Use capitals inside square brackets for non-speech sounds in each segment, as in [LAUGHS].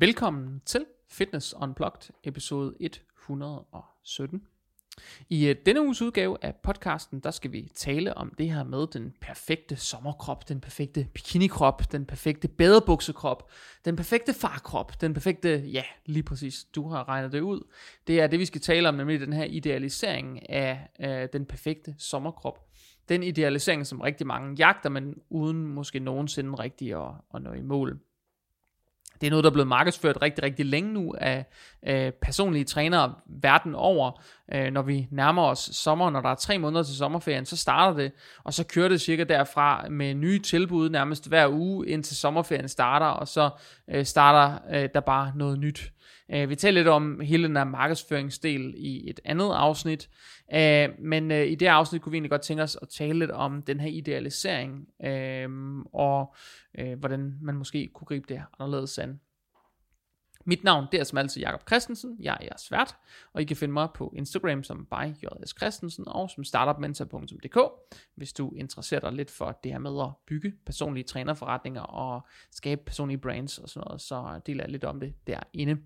Velkommen til Fitness Unplugged, episode 117. I øh, denne uges udgave af podcasten, der skal vi tale om det her med den perfekte sommerkrop, den perfekte bikinikrop, den perfekte badebuksekrop, den perfekte farkrop, den perfekte, ja, lige præcis, du har regnet det ud. Det er det, vi skal tale om, nemlig den her idealisering af øh, den perfekte sommerkrop. Den idealisering, som rigtig mange jagter, men uden måske nogensinde rigtig at, at nå i mål. Det er noget, der er blevet markedsført rigtig, rigtig længe nu af øh, personlige trænere verden over. Øh, når vi nærmer os sommer, når der er tre måneder til sommerferien, så starter det, og så kører det cirka derfra med nye tilbud nærmest hver uge, indtil sommerferien starter, og så øh, starter øh, der bare noget nyt. Øh, vi taler lidt om hele den her markedsføringsdel i et andet afsnit, øh, men øh, i det afsnit kunne vi egentlig godt tænke os at tale lidt om den her idealisering, og hvordan man måske kunne gribe det anderledes an. Mit navn det er som altid Jakob Christensen, jeg er jeres vært, og I kan finde mig på Instagram som byjs Christensen og som startupmentor.dk, hvis du interesserer dig lidt for det her med at bygge personlige trænerforretninger og skabe personlige brands og sådan noget, så deler jeg lidt om det derinde.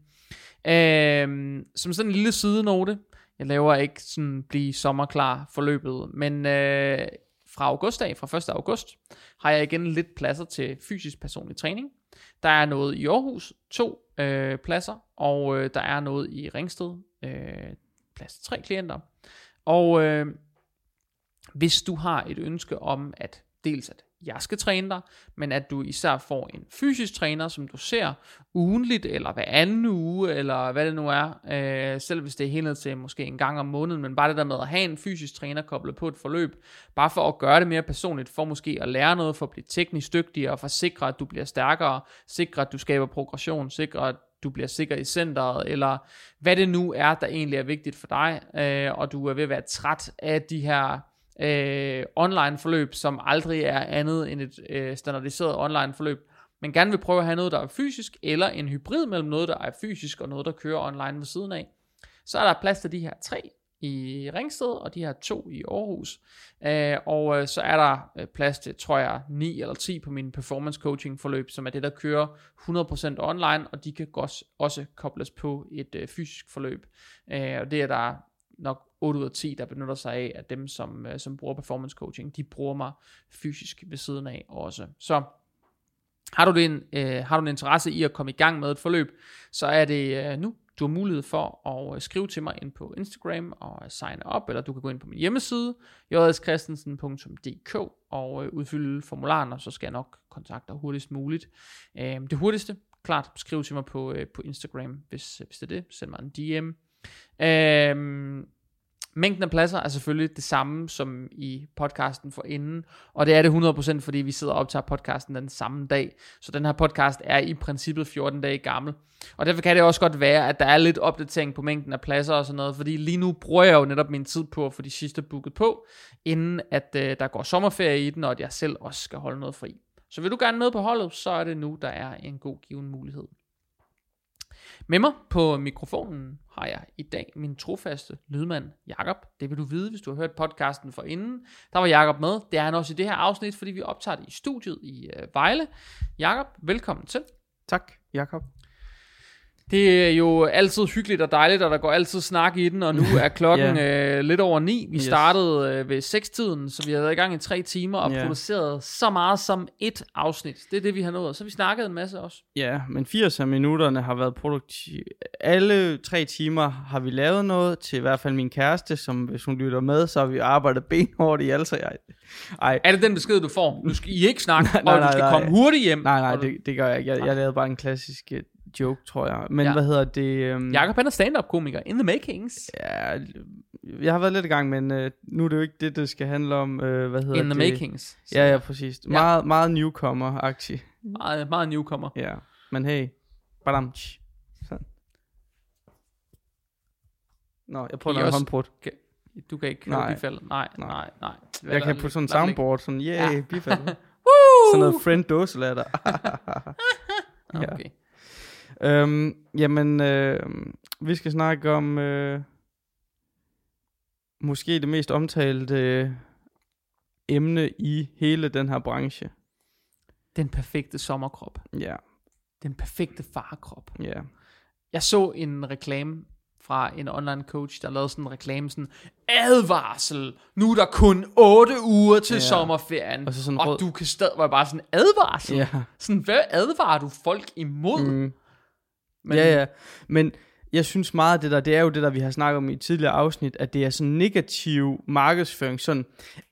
Øhm, som sådan en lille sidenote, jeg laver ikke sådan blive sommerklar forløbet, men øh, fra august af, fra 1. august, har jeg igen lidt pladser til fysisk personlig træning. Der er noget i Aarhus, to øh, pladser, og øh, der er noget i Ringsted, øh, plads til tre klienter. Og øh, hvis du har et ønske om, at dels at jeg skal træne dig, men at du især får en fysisk træner, som du ser ugenligt, eller hver anden uge, eller hvad det nu er, øh, selv hvis det er helt ned til måske en gang om måneden, men bare det der med at have en fysisk træner koblet på et forløb, bare for at gøre det mere personligt, for måske at lære noget, for at blive teknisk dygtigere, for at sikre, at du bliver stærkere, sikre, at du skaber progression, sikre, at du bliver sikker i centret, eller hvad det nu er, der egentlig er vigtigt for dig, øh, og du er ved at være træt af de her øh, online forløb, som aldrig er andet end et øh, standardiseret online forløb, men gerne vil prøve at have noget, der er fysisk, eller en hybrid mellem noget, der er fysisk, og noget, der kører online ved siden af, så er der plads til de her tre i Ringsted, og de her to i Aarhus. Øh, og øh, så er der øh, plads til, tror jeg, 9 eller 10 på min performance coaching forløb, som er det, der kører 100% online, og de kan også, også kobles på et øh, fysisk forløb. Øh, og det er der nok 8 ud af 10, der benytter sig af, at dem, som, øh, som bruger performance coaching, de bruger mig fysisk ved siden af også. Så har du, en, øh, har du en interesse i at komme i gang med et forløb, så er det øh, nu, du har mulighed for at øh, skrive til mig ind på Instagram og øh, signe op, eller du kan gå ind på min hjemmeside, jskristensen.dk og øh, udfylde formularen, og så skal jeg nok kontakte dig hurtigst muligt. Øh, det hurtigste, klart, skriv til mig på, øh, på Instagram, hvis, hvis det er det. Send mig en DM. Øh, Mængden af pladser er selvfølgelig det samme som i podcasten for inden, og det er det 100%, fordi vi sidder og optager podcasten den samme dag. Så den her podcast er i princippet 14 dage gammel. Og derfor kan det også godt være, at der er lidt opdatering på mængden af pladser og sådan noget, fordi lige nu bruger jeg jo netop min tid på at få de sidste booket på, inden at øh, der går sommerferie i den, og at jeg selv også skal holde noget fri. Så vil du gerne med på holdet, så er det nu, der er en god given mulighed. Med mig på mikrofonen har jeg i dag min trofaste lydmand Jakob. Det vil du vide, hvis du har hørt podcasten for inden. Der var Jakob med. Det er han også i det her afsnit, fordi vi optager det i studiet i øh, Vejle. Jakob, velkommen til. Tak, Jakob. Det er jo altid hyggeligt og dejligt, og der går altid snak i den, og nu er [LAUGHS] klokken yeah. øh, lidt over ni. Vi Yes. startede øh, ved 6-tiden, så vi har været i gang i tre timer og Ja. produceret så meget som et afsnit. Det er det, vi har nået. Så vi snakket en masse også. Ja, men 80 af minutterne har været produktive. Alle tre timer har vi lavet noget til i hvert fald min kæreste, som hvis hun lytter med, så har vi arbejdet benhårdt i altså. Ej, ej, Er det den besked, du får? Nu skal I ikke snakke, [LAUGHS] Nej, og nej, du skal nej, komme hurtigt hjem. nej, nej, Og du- det, det gør jeg ikke. Jeg, jeg lavede bare en klassisk øh, joke, tror jeg. Men Ja. hvad hedder det? Um, Jakob han er stand-up-komiker in the makings. ja, jeg har været lidt i gang, men øh, nu er det jo ikke det, det skal handle om. Øh, hvad hedder In the det? makings. Ja, ja, præcis. Ja. Meget, meget newcomer-agtig. Meget, meget newcomer. Ja, men hey. Badam. Sådan. Nå, jeg prøver I at lave også- håndbrud. Du kan ikke Nej. bifaldet. Nej, nej, Nej. nej. Jeg kan på sådan en soundboard, sådan, yeah, Ja. bifald. [LAUGHS] [LAUGHS] Woo! sådan noget friend dåselatter. [LAUGHS] ja. Øhm, jamen, øh, vi skal snakke om øh, måske det mest omtalte øh, emne i hele den her branche. Den perfekte sommerkrop. Ja. den perfekte farkrop. Ja. Jeg så en reklame fra en online coach, der lavede sådan en reklame, sådan, advarsel, nu er der kun 8 uger til ja. sommerferien, Og så sådan og rød- du kan stadig, var bare sådan, advarsel? Ja. Sådan, hvad advarer du folk imod? Mm. Men, Ja, ja. Men jeg synes meget det der, det er jo det der, vi har snakket om i et tidligere afsnit, at det er sådan negativ markedsføring. Sådan,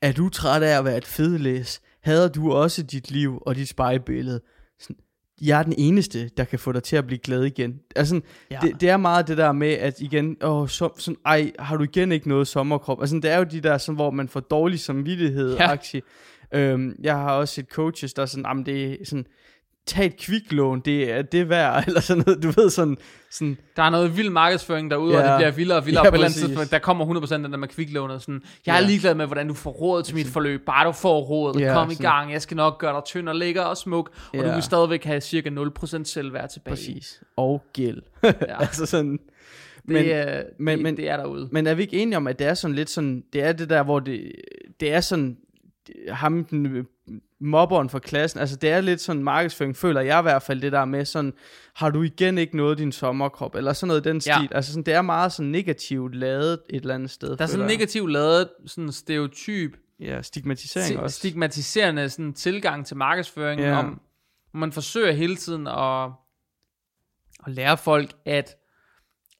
er du træt af at være et fedelæs? Hader du også dit liv og dit spejlbillede? Sådan, jeg er den eneste, der kan få dig til at blive glad igen. Altså, Ja. det, det, er meget det der med, at igen, åh, så, sådan, ej, har du igen ikke noget sommerkrop? Altså, det er jo de der, sådan, hvor man får dårlig samvittighed. Ja. Ja. Øhm, jeg har også et coaches, der er sådan, jamen, det er sådan, tag et kviklån, det er det er værd, [LAUGHS] eller sådan noget, du ved, sådan, sådan Der er noget vild markedsføring derude, ja. og Ja. det bliver vildere og vildere. Ja, på et eller andet tidspunkt, der kommer 100% den der med kviklånet. Sådan, jeg er Ja. ligeglad med, hvordan du får råd til mit forløb. Bare du får råd. Ja, Kom i sådan. gang. Jeg skal nok gøre dig tynd og lækker og smuk. Og du Ja. vil stadigvæk have cirka 0% selvværd tilbage. Præcis. Og gæld. Ja. [LAUGHS] altså sådan, Det, Men- er, men- det, men- det er derude. men er vi ikke enige om, at det er sådan lidt sådan, det er det der, hvor det, det er sådan, ham, den, øh, mobberen for klassen, altså det er lidt sådan markedsføring, føler jeg i hvert fald det der med sådan, har du igen ikke nået din sommerkrop, eller sådan noget den stil, Ja. altså sådan, det er meget sådan negativt lavet et eller andet sted. Der er sådan føler en jeg. negativ lavet sådan stereotyp, Ja, stigmatisering sti- også. stigmatiserende sådan tilgang til markedsføring, Ja. om man forsøger hele tiden at, at lære folk, at,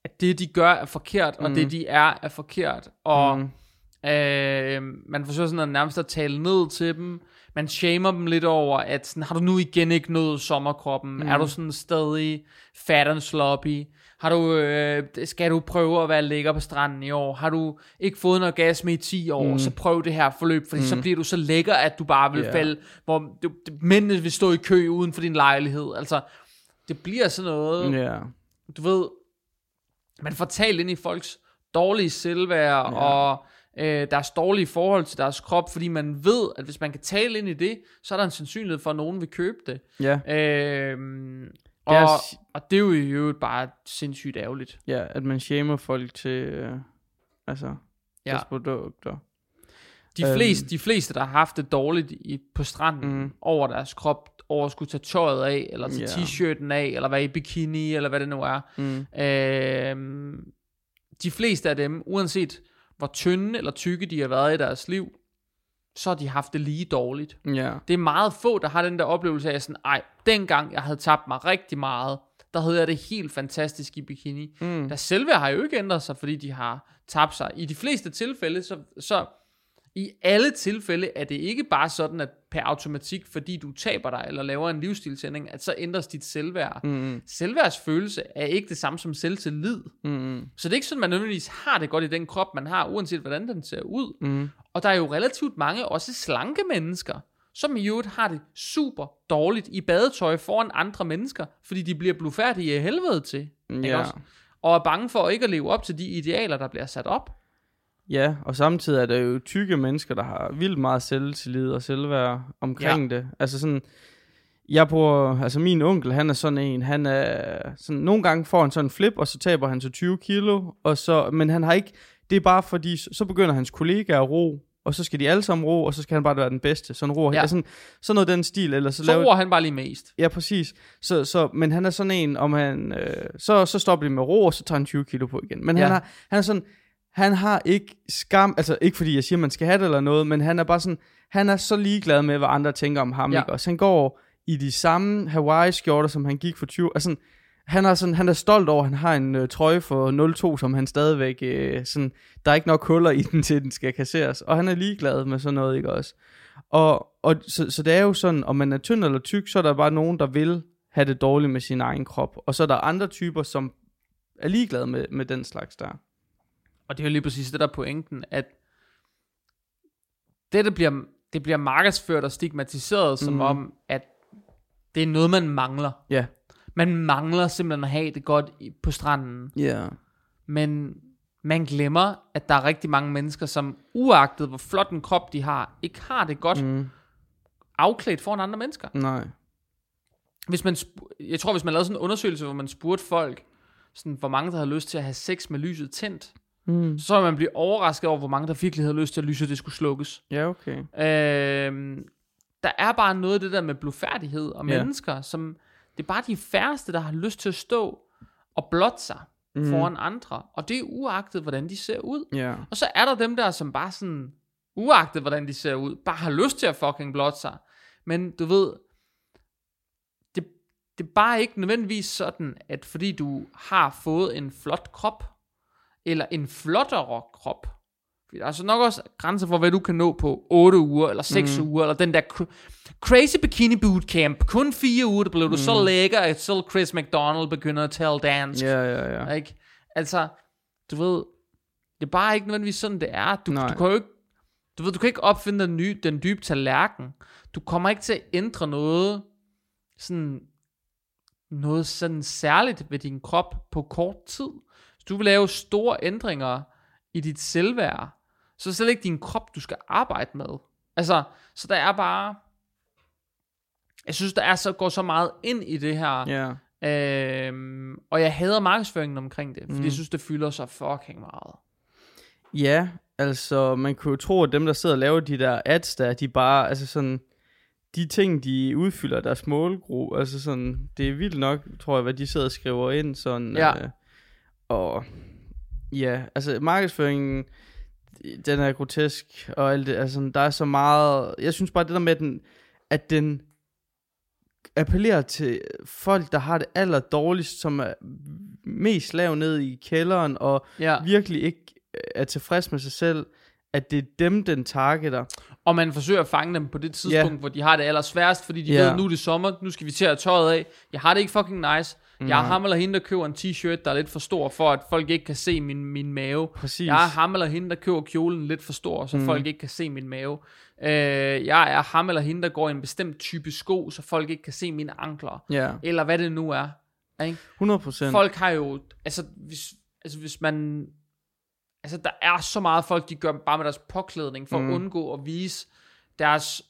at det de gør er forkert, og Mm. det de er er forkert, og Mm. Øh, man forsøger sådan at nærmest at tale ned til dem, man shamer dem lidt over, at sådan, har du nu igen ikke nået sommerkroppen, mm. er du sådan stadig fat and sloppy, har du, øh, skal du prøve at være lækker på stranden i år? Har du ikke fået en orgasme i 10 år, mm. så prøv det her forløb, fordi mm. så bliver du så lækker, at du bare vil yeah. falde, hvor du, mændene vil stå i kø uden for din lejlighed. Altså, det bliver sådan noget, Ja. du ved, man får talt ind i folks dårlige selvværd, ja. og øh, deres dårlige forhold til deres krop, fordi man ved, at hvis man kan tale ind i det, så er der en sandsynlighed for, at nogen vil købe det. Ja. Øhm, og, Det er s- og det er jo øvrigt bare sindssygt ærgerligt. ja, at man shamer folk til, øh, altså, Ja. deres produkter. De, Øhm. fleste, de fleste, der har haft det dårligt i, på stranden Mm. over deres krop, over at skulle tage tøjet af, eller tage Ja. t-shirten af, eller være i bikini, eller hvad det nu er. Mm. Øhm, de fleste af dem, uanset hvor tynde eller tykke de har været i deres liv, så har de haft det lige dårligt. Ja. Det er meget få, der har den der oplevelse af sådan, ej, dengang jeg havde tabt mig rigtig meget, der havde jeg det helt fantastisk i bikini. Mm. Der selvværd har jo ikke ændret sig, fordi de har tabt sig. I de fleste tilfælde, så, så i alle tilfælde er det ikke bare sådan, at per automatik, fordi du taber dig, eller laver en livsstilsændring, at så ændres dit selvværd. Mm. Selvværdsfølelse er ikke det samme som selvtillid. Mm. Så det er ikke sådan, at man nødvendigvis har det godt i den krop, man har, uanset hvordan den ser ud. Mm. Og der er jo relativt mange, også slanke mennesker, som i øvrigt har det super dårligt i badetøj foran andre mennesker, fordi de bliver blufærdige af helvede til. Ikke Ja. også? Og er bange for ikke at leve op til de idealer, der bliver sat op. Ja, og samtidig er der jo tykke mennesker, der har vildt meget selvtillid og selvværd omkring ja. det. Altså sådan, jeg bruger, altså min onkel, han er sådan en, han er sådan, nogle gange får han sådan en flip, og så taber han til 20 kilo, og så, men han har ikke, det er bare fordi, så begynder hans kollegaer at ro, og så skal de alle sammen ro, og så skal han bare være den bedste. Sådan ro. Ja. Ja. Sådan, sådan noget den stil, eller så, Så laver, roer han bare lige mest. Ja, præcis. Så, så, men han er sådan en, om han, øh, så, så stopper de med ro, og så tager han 20 kilo på igen. Men ja. han, har, han er sådan, han har ikke skam, altså ikke fordi jeg siger, man skal have det eller noget, men han er bare sådan, han er så ligeglad med, hvad andre tænker om ham, Ja. ikke? Også han går i de samme Hawaii-skjorter, som han gik for 20, altså han er, sådan, han er stolt over, at han har en øh, trøje for 02, som han stadigvæk, øh, sådan, der er ikke nok huller i den, [LAUGHS] til den skal kasseres, og han er ligeglad med sådan noget, ikke også? Og, og så, så det er jo sådan, om man er tynd eller tyk, så er der bare nogen, der vil have det dårligt med sin egen krop. Og så er der andre typer, som er ligeglade med, med den slags der. Og det er jo lige præcis det, der er pointen, at det, der bliver, det bliver markedsført og stigmatiseret, som Mhm. om, at det er noget, man mangler. Ja. Man mangler simpelthen at have det godt på stranden. Ja. Yeah. Men man glemmer, at der er rigtig mange mennesker, som uagtet hvor flot en krop de har, ikke har det godt mm. Mm, afklædt foran andre mennesker. nej. Hvis man, jeg tror, hvis man lavede sådan en undersøgelse, hvor man spurgte folk, sådan, hvor mange der havde lyst til at have sex med lyset tændt, Mm. så man blive overrasket over, hvor mange der virkelig havde lyst til, at lyset det skulle slukkes. Ja, okay. Øhm, der er bare noget af det der med blufærdighed og Ja. mennesker, som det er bare de færreste, der har lyst til at stå og blotte sig mm. foran andre. Og det er uagtet, hvordan de ser ud. Ja. Og så er der dem der, som bare sådan, uagtet hvordan de ser ud, bare har lyst til at fucking blotte sig. Men du ved, det, det er bare ikke nødvendigvis sådan, at fordi du har fået en flot krop, eller en flottere krop, fordi der er så nok også grænser for, hvad du kan nå på 8 uger, eller 6 mm. uger, eller den der cr- crazy bikini bootcamp. Kun 4 uger, der blev du så lækker, at selv Chris McDonald begynder at tale dansk. Ja, ja, ja. Ikke? Altså, du ved, det er bare ikke nødvendigvis sådan, det er. Du, Nej. du kan jo ikke, du ved, du kan ikke opfinde den, nye, den dybe tallerken. Du kommer ikke til at ændre noget, sådan, noget sådan særligt ved din krop på kort tid. Hvis du vil lave store ændringer i dit selvværd, så er det slet ikke din krop, du skal arbejde med. Altså, så der er bare, jeg synes, der er så, går så meget ind i det her, Ja. Øhm, og jeg hader markedsføringen omkring det, fordi Mm. jeg synes, det fylder så fucking meget. Ja, altså man kunne jo tro, at dem, der sidder og laver de der ads der, de bare, altså sådan, de ting, de udfylder deres målgruppe, altså sådan, det er vildt nok, tror jeg, hvad de sidder og skriver ind, sådan, Ja. øh, og ja, altså markedsføringen, den er grotesk, og alt det, altså der er så meget, jeg synes bare det der med, den, at den appellerer til folk, der har det aller dårligst, som er mest lav ned i kælderen, og Ja. virkelig ikke øh, er tilfreds med sig selv, at det er dem, den targeter. Og man forsøger at fange dem på det tidspunkt, Ja. hvor de har det allersværest, fordi de Ja. ved, nu er det sommer, nu skal vi til at tøjet af. Jeg har det ikke fucking nice. Jeg er ham eller hende, der køber en t-shirt, der er lidt for stor, for at folk ikke kan se min, min mave. Præcis. Jeg er ham eller hende, der køber kjolen lidt for stor, så mm. folk ikke kan se min mave. Øh, jeg er ham eller hende, der går i en bestemt type sko, så folk ikke kan se mine ankler. Ja, Eller hvad det nu er. Ikke? 100 procent. Folk har jo, altså hvis, altså hvis man, altså der er så meget folk, de gør bare med deres påklædning, for mm. at undgå at vise deres,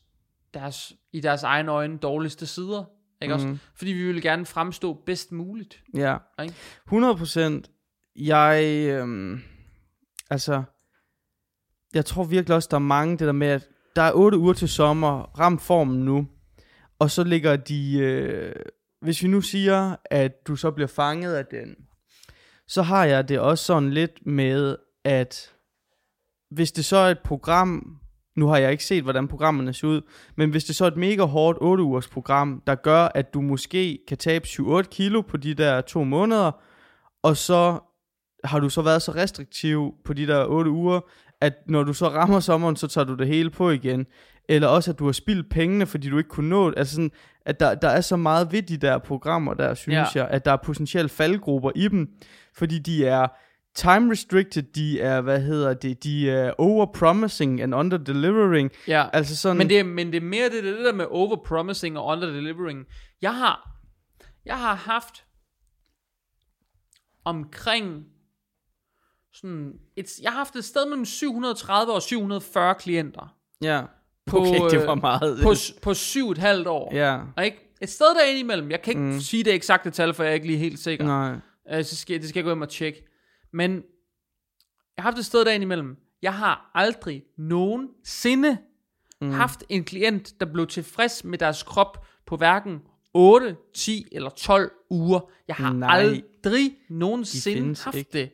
deres, i deres egne øjne dårligste sider. Ikke mm. også? Fordi vi vil gerne fremstå bedst muligt. Ja. Ikke? 100 procent. Jeg, øhm, altså, jeg tror virkelig også, der er mange, det der med, at der er 8 uger til sommer, ram formen nu, og så ligger de, øh, hvis vi nu siger, at du så bliver fanget af den, så har jeg det også sådan lidt med, at hvis det så er et program, nu har jeg ikke set, hvordan programmerne ser ud, men hvis det så er et mega hårdt 8 ugers program, der gør, at du måske kan tabe 7-8 kilo på de der to måneder, og så har du så været så restriktiv på de der 8 uger, at når du så rammer sommeren, så tager du det hele på igen. Eller også, at du har spildt pengene, fordi du ikke kunne nå det. Altså sådan, at der, der er så meget ved de der programmer der, synes Ja. jeg, at der er potentielle faldgrupper i dem, fordi de er time restricted, de er, hvad hedder det, de er overpromising and under-delivering. Ja. Altså sådan, Men det, er, men det er mere det, det der med overpromising og underdelivering. Jeg har, jeg har haft omkring sådan et, jeg har haft et sted mellem 730 og 740 klienter ja. på, okay, det øh, var meget. på, på syv et halvt år. ja. Ikke? Et sted derinde imellem. Jeg kan ikke mm. sige det eksakte tal, for jeg er ikke lige helt sikker. Nej. Øh, så skal, det skal jeg gå hjem og tjekke. Men jeg har haft et sted derinde imellem. Jeg har aldrig nogensinde mm. haft en klient, der blev tilfreds med deres krop på hverken 8, 10 eller 12 uger. Jeg har Nej. aldrig nogensinde findes haft ikke. det.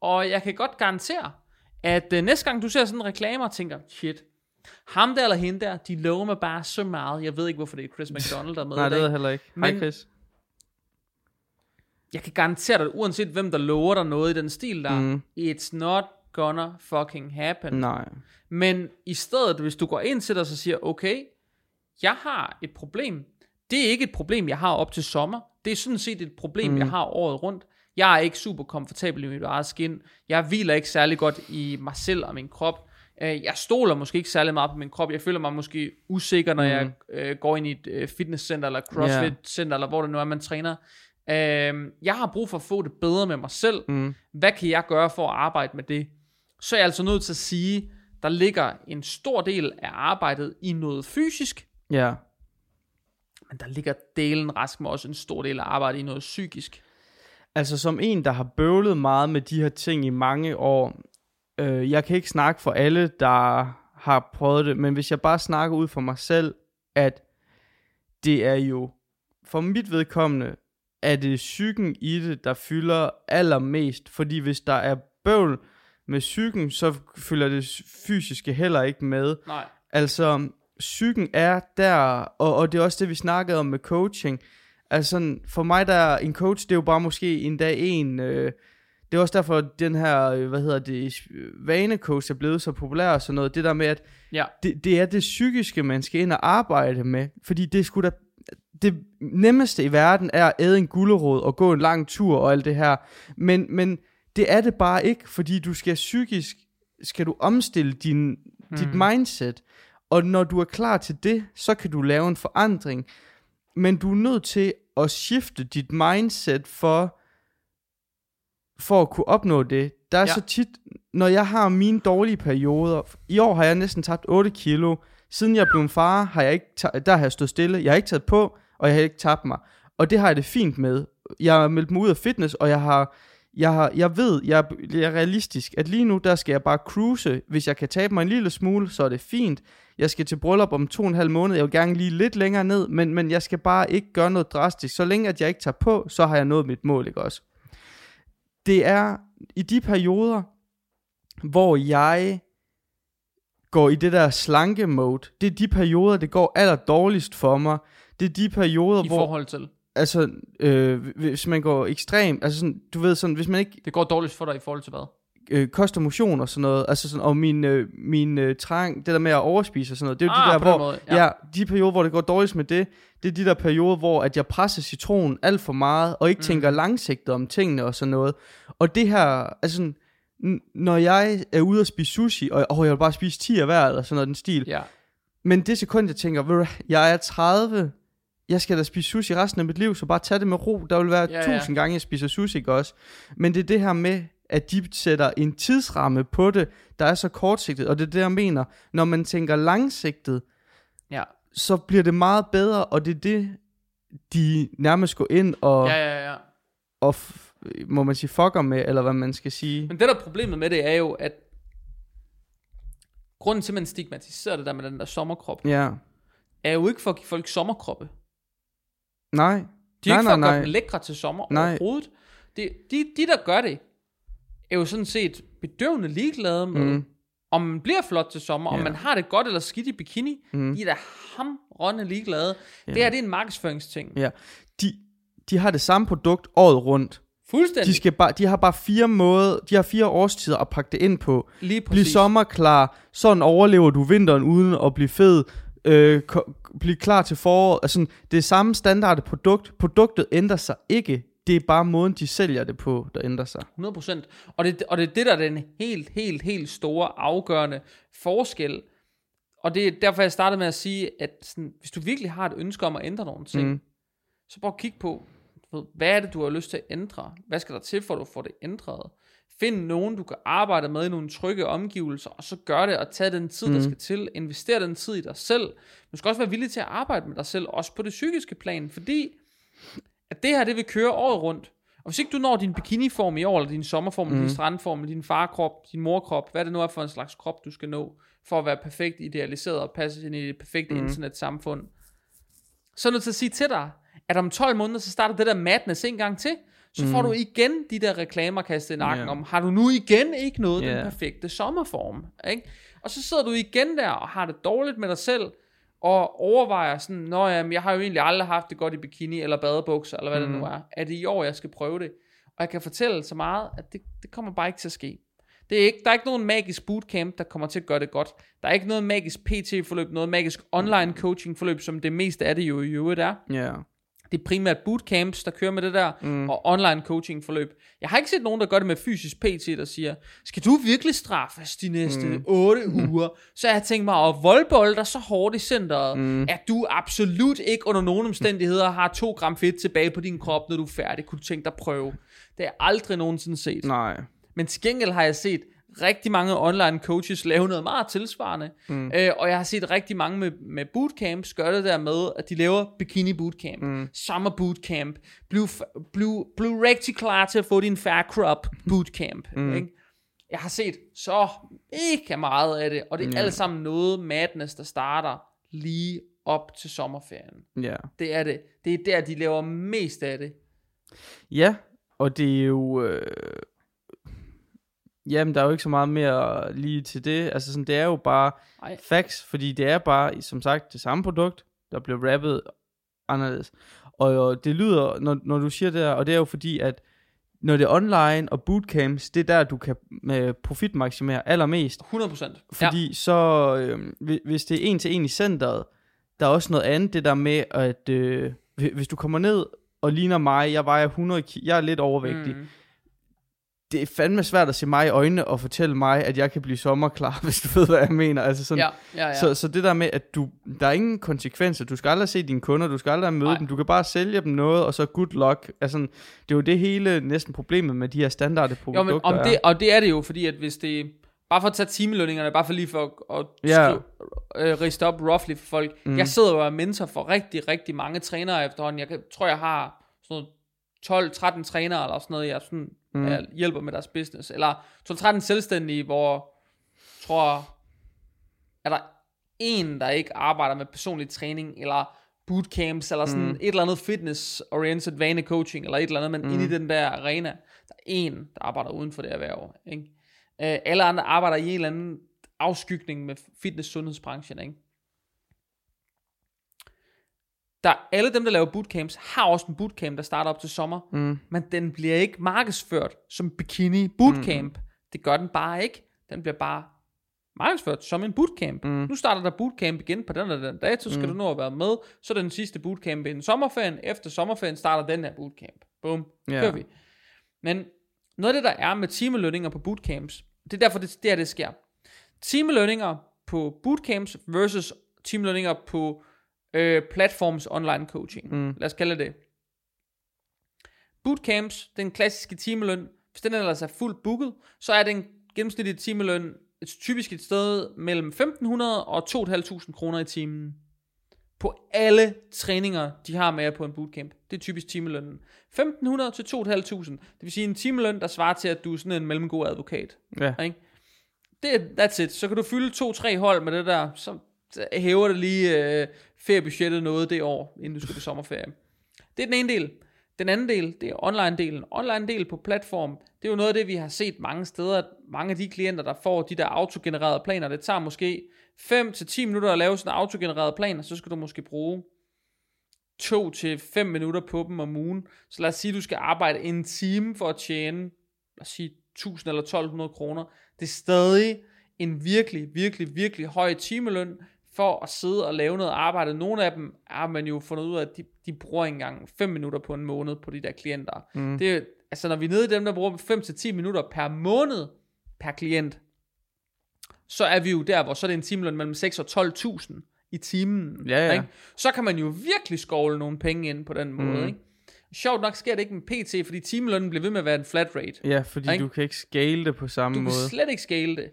Og jeg kan godt garantere, at øh, næste gang du ser sådan en reklame og tænker, shit, ham der eller hende der, de lover mig bare så meget. Jeg ved ikke, hvorfor det er Chris [LAUGHS] McDonald, der er med Nej, det ved jeg heller ikke. Hej Men- Chris. Jeg kan garantere dig, uanset hvem der lover dig noget i den stil der, mm. it's not gonna fucking happen. Nej. Men i stedet, hvis du går ind til dig og så siger, okay, jeg har et problem. Det er ikke et problem, jeg har op til sommer. Det er sådan set et problem, mm. jeg har året rundt. Jeg er ikke super komfortabel i mit eget skin. Jeg hviler ikke særlig godt i mig selv og min krop. Øh, Jeg stoler måske ikke særlig meget på min krop. Jeg føler mig måske usikker, når mm. jeg øh, går ind i et øh, fitnesscenter eller crossfit center, eller hvor det nu er, man træner. Øh, jeg har brug for at få det bedre med mig selv. Mm. Hvad kan jeg gøre for at arbejde med det? Så er jeg altså nødt til at sige, der ligger en stor del af arbejdet i noget fysisk, Ja. men der ligger delen rask med også en stor del af arbejdet i noget psykisk. Altså som en, der har bøvlet meget med de her ting i mange år, øh, jeg kan ikke snakke for alle, der har prøvet det, men hvis jeg bare snakker ud for mig selv, at det er jo for mit vedkommende er det psyken i det, der fylder allermest. Fordi hvis der er bøvl med psyken, så følger det fysiske heller ikke med. Nej. Altså, psyken er der, og, og det er også det, vi snakkede om med coaching. Altså, for mig der er en coach, det er jo bare måske en dag en... Øh, det er også derfor, at den her, øh, hvad hedder det, vanecoach er blevet så populær og sådan noget. Det der med, at Ja. det, det er det psykiske, man skal ind og arbejde med. Fordi det skulle da det nemmeste i verden er at æde en gulerod og gå en lang tur og alt det her. Men, men det er det bare ikke, fordi du skal psykisk, skal du omstille din, mm. dit mindset. Og når du er klar til det, så kan du lave en forandring. Men du er nødt til at skifte dit mindset for, for at kunne opnå det. Der er Ja. så tit, når jeg har mine dårlige perioder, i år har jeg næsten tabt 8 kilo, siden jeg blev en far, har jeg ikke der har jeg stået stille, jeg har ikke taget på, og jeg har ikke tabt mig. Og det har jeg det fint med. Jeg har meldt mig ud af fitness, og jeg har, jeg, har, jeg ved, jeg, er- jeg er realistisk, at lige nu, der skal jeg bare cruise. Hvis jeg kan tabe mig en lille smule, så er det fint. Jeg skal til bryllup om to og en halv måned. Jeg vil gerne lige lidt længere ned, men, men jeg skal bare ikke gøre noget drastisk. Så længe at jeg ikke tager på, så har jeg nået mit mål, ikke også? Det er i de perioder, hvor jeg går i det der slanke mode, det er de perioder, det går aller dårligst for mig. Det er de perioder, I hvor, forhold til. altså, øh, hvis man går ekstrem, altså sådan, du ved sådan, hvis man ikke Det går dårligt for dig i forhold til hvad? øh, kost og motion og sådan noget, altså sådan, og min, øh, min øh, trang, det der med at overspise og sådan noget, det er jo Ah, de der, hvor, måde, ja. ja. de perioder, hvor det går dårligst med det, det er de der perioder, hvor at jeg presser citronen alt for meget, og ikke Mm. tænker langsigtet om tingene og sådan noget. Og det her, altså sådan, når jeg er ude og spise sushi, og åh, jeg vil bare spise 10 af hver, eller sådan noget, den stil, Ja. men det sekund, jeg tænker, jeg er 30, jeg skal da spise sushi resten af mit liv, så bare tag det med ro. Der vil være Ja, ja, ja. tusind gange, jeg spiser sushi, ikke også? Men det er det her med, at de sætter en tidsramme på det, der er så kortsigtet. Og det er det, jeg mener. Når man tænker langsigtet, Ja. så bliver det meget bedre, og det er det, de nærmest går ind og, Ja, ja. ja, og må man sige, fucker med, eller hvad man skal sige. Men det der er problemet med det er jo, at grunden til, at man stigmatiserer det der med den der sommerkrop, Ja. er jo ikke for at give folk sommerkroppe. Nej. De er Nej, ikke for at nej, gøre nej. dem lækre til sommer Nej. overhovedet. Det, de, de, der gør det, er jo sådan set bedøvende ligeglade med, Mm. om man bliver flot til sommer, om Ja. man har det godt eller skidt i bikini. Mm. De er da hamrende ligeglade. Det her, det er en markedsføringsting. Ja. De, de har det samme produkt året rundt. Fuldstændig. De, skal bare, de har bare fire måder, de har fire årstider at pakke det ind på. Lige Bliv præcis. sommerklar, sådan overlever du vinteren uden at blive fed. Øh, ko- bliv klar til foråret. Altså, det er samme standard produkt. Produktet ændrer sig ikke. Det er bare måden, de sælger det på, der ændrer sig. 100%. Og det, og det er det, der er den helt, helt, helt store afgørende forskel. Og det er derfor, jeg startede med at sige, at sådan, hvis du virkelig har et ønske om at ændre nogle ting, mm. Så prøv at kigge på, ved, hvad er det, du har lyst til at ændre? Hvad skal der til, for at du får det ændret? Find nogen, du kan arbejde med i nogle trygge omgivelser, og så gør det, og tage den tid, mm. der skal til. Investere den tid i dig selv. Du skal også være villig til at arbejde med dig selv, også på det psykiske plan, fordi at det her, det vil køre året rundt. Og hvis ikke du når din bikiniform i år, eller din sommerform, mm. din strandform, eller din farkrop, din morkrop, hvad det nu er for en slags krop, du skal nå, for at være perfekt idealiseret og passe ind i det perfekte mm. internetsamfund, så er jeg nødt til at sige til dig, at om 12 måneder, så starter det der madness en gang til, så får du igen de der reklamer kastet i nakken Ja. om, har du nu igen ikke nået Ja. den perfekte sommerform, ikke? Og så sidder du igen der og har det dårligt med dig selv, og overvejer sådan, nå jamen, jeg har jo egentlig aldrig haft det godt i bikini eller badebukser, eller hvad mm. det nu er. Er det i år, jeg skal prøve det? Og jeg kan fortælle så meget, at det, det kommer bare ikke til at ske. Det er ikke, der er ikke nogen magisk bootcamp, der kommer til at gøre det godt. Der er ikke noget magisk PT-forløb, noget magisk online coaching-forløb, som det meste af det jo i øvrigt er. Ja. Det er primært bootcamps, der kører med det der, mm. og online coaching forløb. Jeg har ikke set nogen, der gør det med fysisk PT, der siger, skal du virkelig straffes de næste mm. 8 uger? [LAUGHS] Så jeg tænkt mig at voldbolde dig så hårdt i centret, mm. at du absolut ikke under nogen omstændigheder har 2 gram fedt tilbage på din krop, når du er færdig. Kunne du tænke dig at prøve? Det har jeg aldrig nogensinde set. Nej. Men til gengæld har jeg set rigtig mange online coaches lave noget meget tilsvarende. Mm. Øh, og jeg har set rigtig mange med, med bootcamps gøre det der med, at de laver bikini bootcamp, mm. summer bootcamp, bliv, bliv, bliv rigtig klar til at få din fair crop bootcamp. Mm. Ikke? Jeg har set så mega meget af det, og det er mm. alt sammen noget madness, der starter lige op til sommerferien. Ja. Det er det. Det er der, de laver mest af det. Ja, og det er jo... Øh... Jamen, der er jo ikke så meget mere lige til det. Altså, sådan, det er jo bare Ej. facts, fordi det er bare, som sagt, det samme produkt, der bliver rappet anderledes. Og jo, det lyder, når, når du siger det her, og det er jo fordi, at når det er online og bootcamps, det er der, du kan øh, profitmaksimere allermest. 100%. Fordi ja. så, øh, hvi- hvis det er en til en i centret, der er også noget andet, det der med, at øh, hvi- hvis du kommer ned og ligner mig, jeg vejer 100 ki- jeg er lidt overvægtig, Mm. Det er fandme svært at se mig i øjnene og fortælle mig, at jeg kan blive sommerklar, [LAUGHS] hvis du ved, hvad jeg mener. Altså sådan, Ja, ja, ja. Så, så det der med, at du, der er ingen konsekvenser. Du skal aldrig se dine kunder, du skal aldrig møde Nej. dem. Du kan bare sælge dem noget, og så good luck. Altså, det er jo det hele næsten problemet med de her standarde jo, produkter. men om det, og det er det jo, fordi at hvis det... Bare for at tage timelønningerne, bare for lige for at, at Ja. skrive, øh, riste op roughly for folk. Mm. Jeg sidder jo og er mentor for rigtig, rigtig mange trænere efterhånden. Jeg kan, tror, jeg har sådan noget 12-13 trænere eller sådan noget, jeg, sådan, mm. jeg hjælper med deres business. Eller 12-13 selvstændige, hvor tror, er der en, der ikke arbejder med personlig træning, eller bootcamps, eller sådan mm. et eller andet fitness-oriented vanecoaching, eller et eller andet, men mm. inde i den der arena, der er en, der arbejder uden for det erhverv. Ikke? Øh, alle andre arbejder i en eller anden afskygning med fitness-sundhedsbranchen. Ikke? Der, alle dem, der laver bootcamps, har også en bootcamp, der starter op til sommer, Mm. men den bliver ikke markedsført som bikini bootcamp. Mm. Det gør den bare ikke. Den bliver bare markedsført som en bootcamp. Mm. Nu starter der bootcamp igen på den og den dato, skal mm. du nå at være med. Så er den sidste bootcamp inden sommerferien. Efter sommerferien starter den her bootcamp. Bum, Ja. kører vi. Men noget af det, der er med timelønninger på bootcamps, det er derfor, det, det er, det sker. Timelønninger på bootcamps versus timelønninger på øh, platforms online coaching. Mm. Lad os kalde det. Bootcamps, den klassiske timeløn, hvis den ellers er fuldt booket, så er den gennemsnitlige timeløn typisk et sted mellem 1500 og 2.500 kroner i timen. På alle træninger, de har med jer på en bootcamp. Det er typisk timelønnen. 1500 til 2.500. Det vil sige en timeløn, der svarer til, at du er sådan en mellemgod advokat. Ja. Ikke? Det that's it. Så kan du fylde to-tre hold med det der, så hæver det lige øh, feriebudgettet noget det år, inden du skal på sommerferie. Det er den ene del. Den anden del, det er online-delen. Online-del på platform, det er jo noget af det, vi har set mange steder. Mange af de klienter, der får de der autogenererede planer, det tager måske 5-10 minutter at lave sådan en autogenereret plan, og så skal du måske bruge 2-5 minutter på dem om ugen. Så lad os sige, at du skal arbejde en time for at tjene, lad os sige, 1000 eller 1200 kroner. Det er stadig en virkelig, virkelig, virkelig høj timeløn for at sidde og lave noget arbejde. Nogle af dem har man jo fundet ud af, at de, de bruger ikke engang 5 minutter på en måned på de der klienter. Mm. Det altså når vi er nede i dem, der bruger 5-10 minutter per måned per klient, så er vi jo der, hvor så er det en timeløn mellem 6 og 12.000 i timen. Ja, ja. Ikke? Så kan man jo virkelig skovle nogle penge ind på den måde. Mm. Ikke? Sjovt nok sker det ikke med PT, fordi timelønnen bliver ved med at være en flat rate. Ja, fordi Ikke? du kan ikke scale det på samme Du kan måde. slet ikke scale det.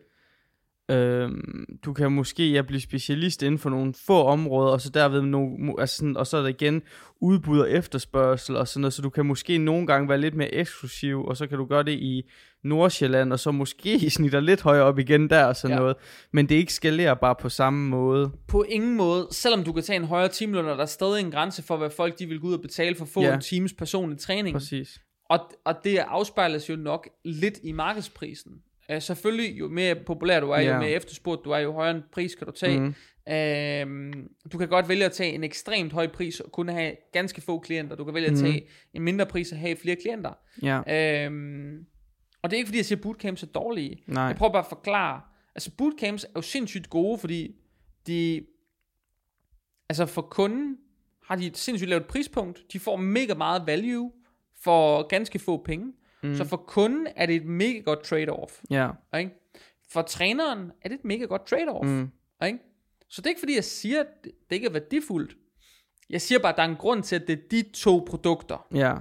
Øhm, du kan måske ja, blive specialist inden for nogle få områder, og så derved no, altså sådan, og så er der igen udbud og efterspørgsel og sådan noget, så du kan måske nogle gange være lidt mere eksklusiv, og så kan du gøre det i Nordsjælland, og så måske [LAUGHS] snitter lidt højere op igen der og sådan Ja. noget. Men det ikke skalerbart på samme måde. På ingen måde, selvom du kan tage en højere timeløn, er der stadig en grænse for, hvad folk de vil gå ud og betale for at få Ja. en times personlig træning. Præcis. Og, og det afspejles jo nok lidt i markedsprisen. Uh, selvfølgelig, jo mere populær du er, jo Ja. mere efterspurgt du er, jo højere en pris kan du tage. Mm. Uh, du kan godt vælge at tage en ekstremt høj pris og kun have ganske få klienter. Du kan vælge at tage en mindre pris og have flere klienter. Ja. Uh, og det er ikke fordi, jeg siger, at bootcamps er dårlige. Nej. Jeg prøver bare at forklare. Altså bootcamps er jo sindssygt gode, fordi de... Altså for kunden har de et sindssygt lavt prispunkt. De får mega meget value for ganske få penge. Mm. Så for kunden er det et mega godt trade-off. Ja. Ikke? For træneren er det et mega godt trade-off. Mm. Ikke? Så det er ikke fordi, jeg siger, at det ikke er værdifuldt. Jeg siger bare, at der er en grund til, at det er de to produkter, Ja.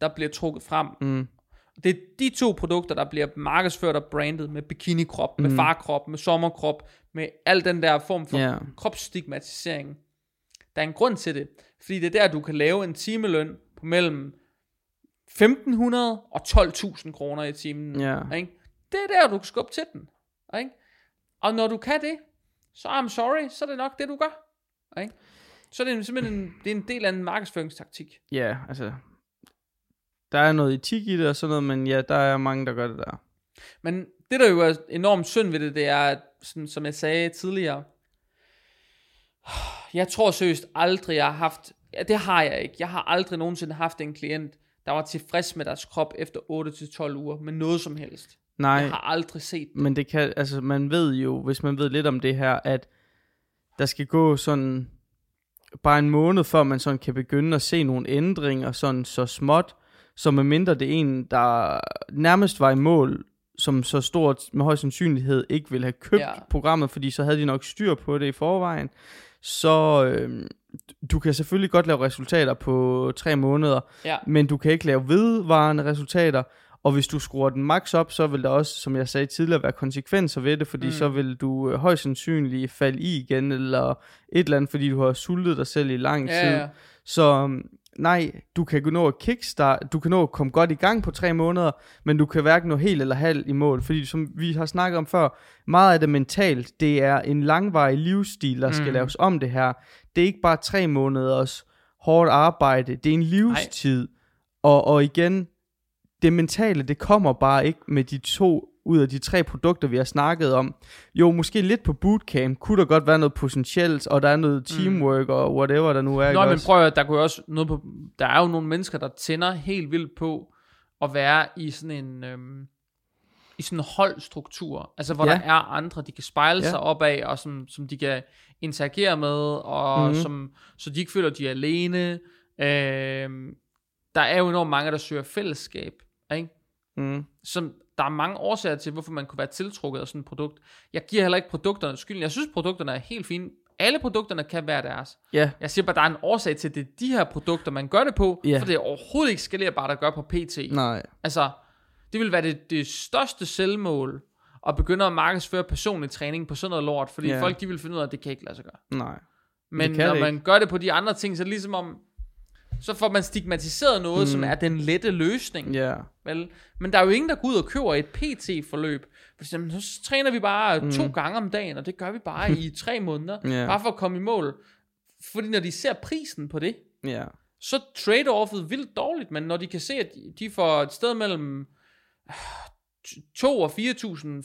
der bliver trukket frem. Mm. Det er de to produkter, der bliver markedsført og brandet med bikini-krop, med farkrop, med sommerkrop, med al den der form for Ja. kropsstigmatisering. Der er en grund til det, fordi det er der, du kan lave en timeløn på mellem 1500 og 12.000 kroner i timen. Ja. Ikke? Det er der, du kan skubbe til den. Ikke? Og når du kan det, så I'm sorry, så er det nok det, du gør. Ikke? Så er det simpelthen en, det er en del af en markedsføringstaktik. Ja, altså... Der er noget etik i det og sådan noget, men ja, der er mange, der gør det der. Men det, der jo er enormt synd ved det, det er, at, sådan, som jeg sagde tidligere, [SIGHS] jeg tror seriøst aldrig, jeg har haft, ja, det har jeg ikke, jeg har aldrig nogensinde haft en klient, der var tilfreds med deres krop efter 8-12 uger, med noget som helst. Nej, Jeg har aldrig set det. men det kan, altså man ved jo, hvis man ved lidt om det her, at der skal gå sådan bare en måned, før man sådan kan begynde at se nogle ændringer, sådan så småt, så med mindre det er en, der nærmest var i mål, som så stort med høj sandsynlighed ikke ville have købt Ja. ja. programmet, fordi så havde de nok styr på det i forvejen. Så øh, du kan selvfølgelig godt lave resultater på tre måneder, Ja, men du kan ikke lave vedvarende resultater, og hvis du skruer den max op, så vil der også, som jeg sagde tidligere, være konsekvenser ved det, fordi Mm. så vil du øh, højst sandsynligt falde i igen, eller et eller andet, fordi du har sultet dig selv i lang tid. ja, ja. Så um, nej, du kan nå at kickstart, du kan nå at komme godt i gang på tre måneder, men du kan hverken nå helt eller halv i mål, fordi som vi har snakket om før, meget af det mentalt, det er en langvarig livsstil, der skal Mm. laves om det her. Det er ikke bare tre måneders hårdt arbejde, det er en livstid, og, og igen, det mentale, det kommer bare ikke med de to ud af de tre produkter, vi har snakket om. Jo, måske lidt på bootcamp, kunne der godt være noget potentielt, og der er noget teamwork og whatever der nu er. Nå, men også? prøv at der kunne også noget på, der er jo nogle mennesker, der tænder helt vildt på at være i sådan en, øhm, i sådan en holdstruktur, altså hvor Ja. der er andre, de kan spejle Ja. sig op af, og som, som de kan interagere med, og Mhm. mm-hmm. som, så de ikke føler, de er alene. Øhm, der er jo enormt mange, der søger fællesskab, ikke? Mm. som der er mange årsager til, hvorfor man kunne være tiltrukket af sådan et produkt. Jeg giver heller ikke produkterne skylden. Jeg synes, produkterne er helt fine. Alle produkterne kan være deres. Ja, Jeg siger bare, der er en årsag til, at det er de her produkter, man gør det på, Ja. for det er overhovedet ikke skalerbart at gøre på PT. nej. Altså, det vil være det, det største selvmål, at begynde at markedsføre personlig træning på sådan noget lort, fordi Ja. folk de vil finde ud af, at det kan ikke lade sig gøre. Nej. Men når man gør det på de andre ting, så er det ligesom om, så får man stigmatiseret noget, mm. som er den lette løsning. Ja. Vel? Men der er jo ingen, der går ud og køber et PT-forløb. For eksempel, så træner vi bare mm. to gange om dagen, og det gør vi bare [LAUGHS] i tre måneder. Ja. Bare for at komme i mål. Fordi når de ser prisen på det, Ja. så trade-offet vildt dårligt, men når de kan se, at de- får et sted mellem øh, 2 og 4.000,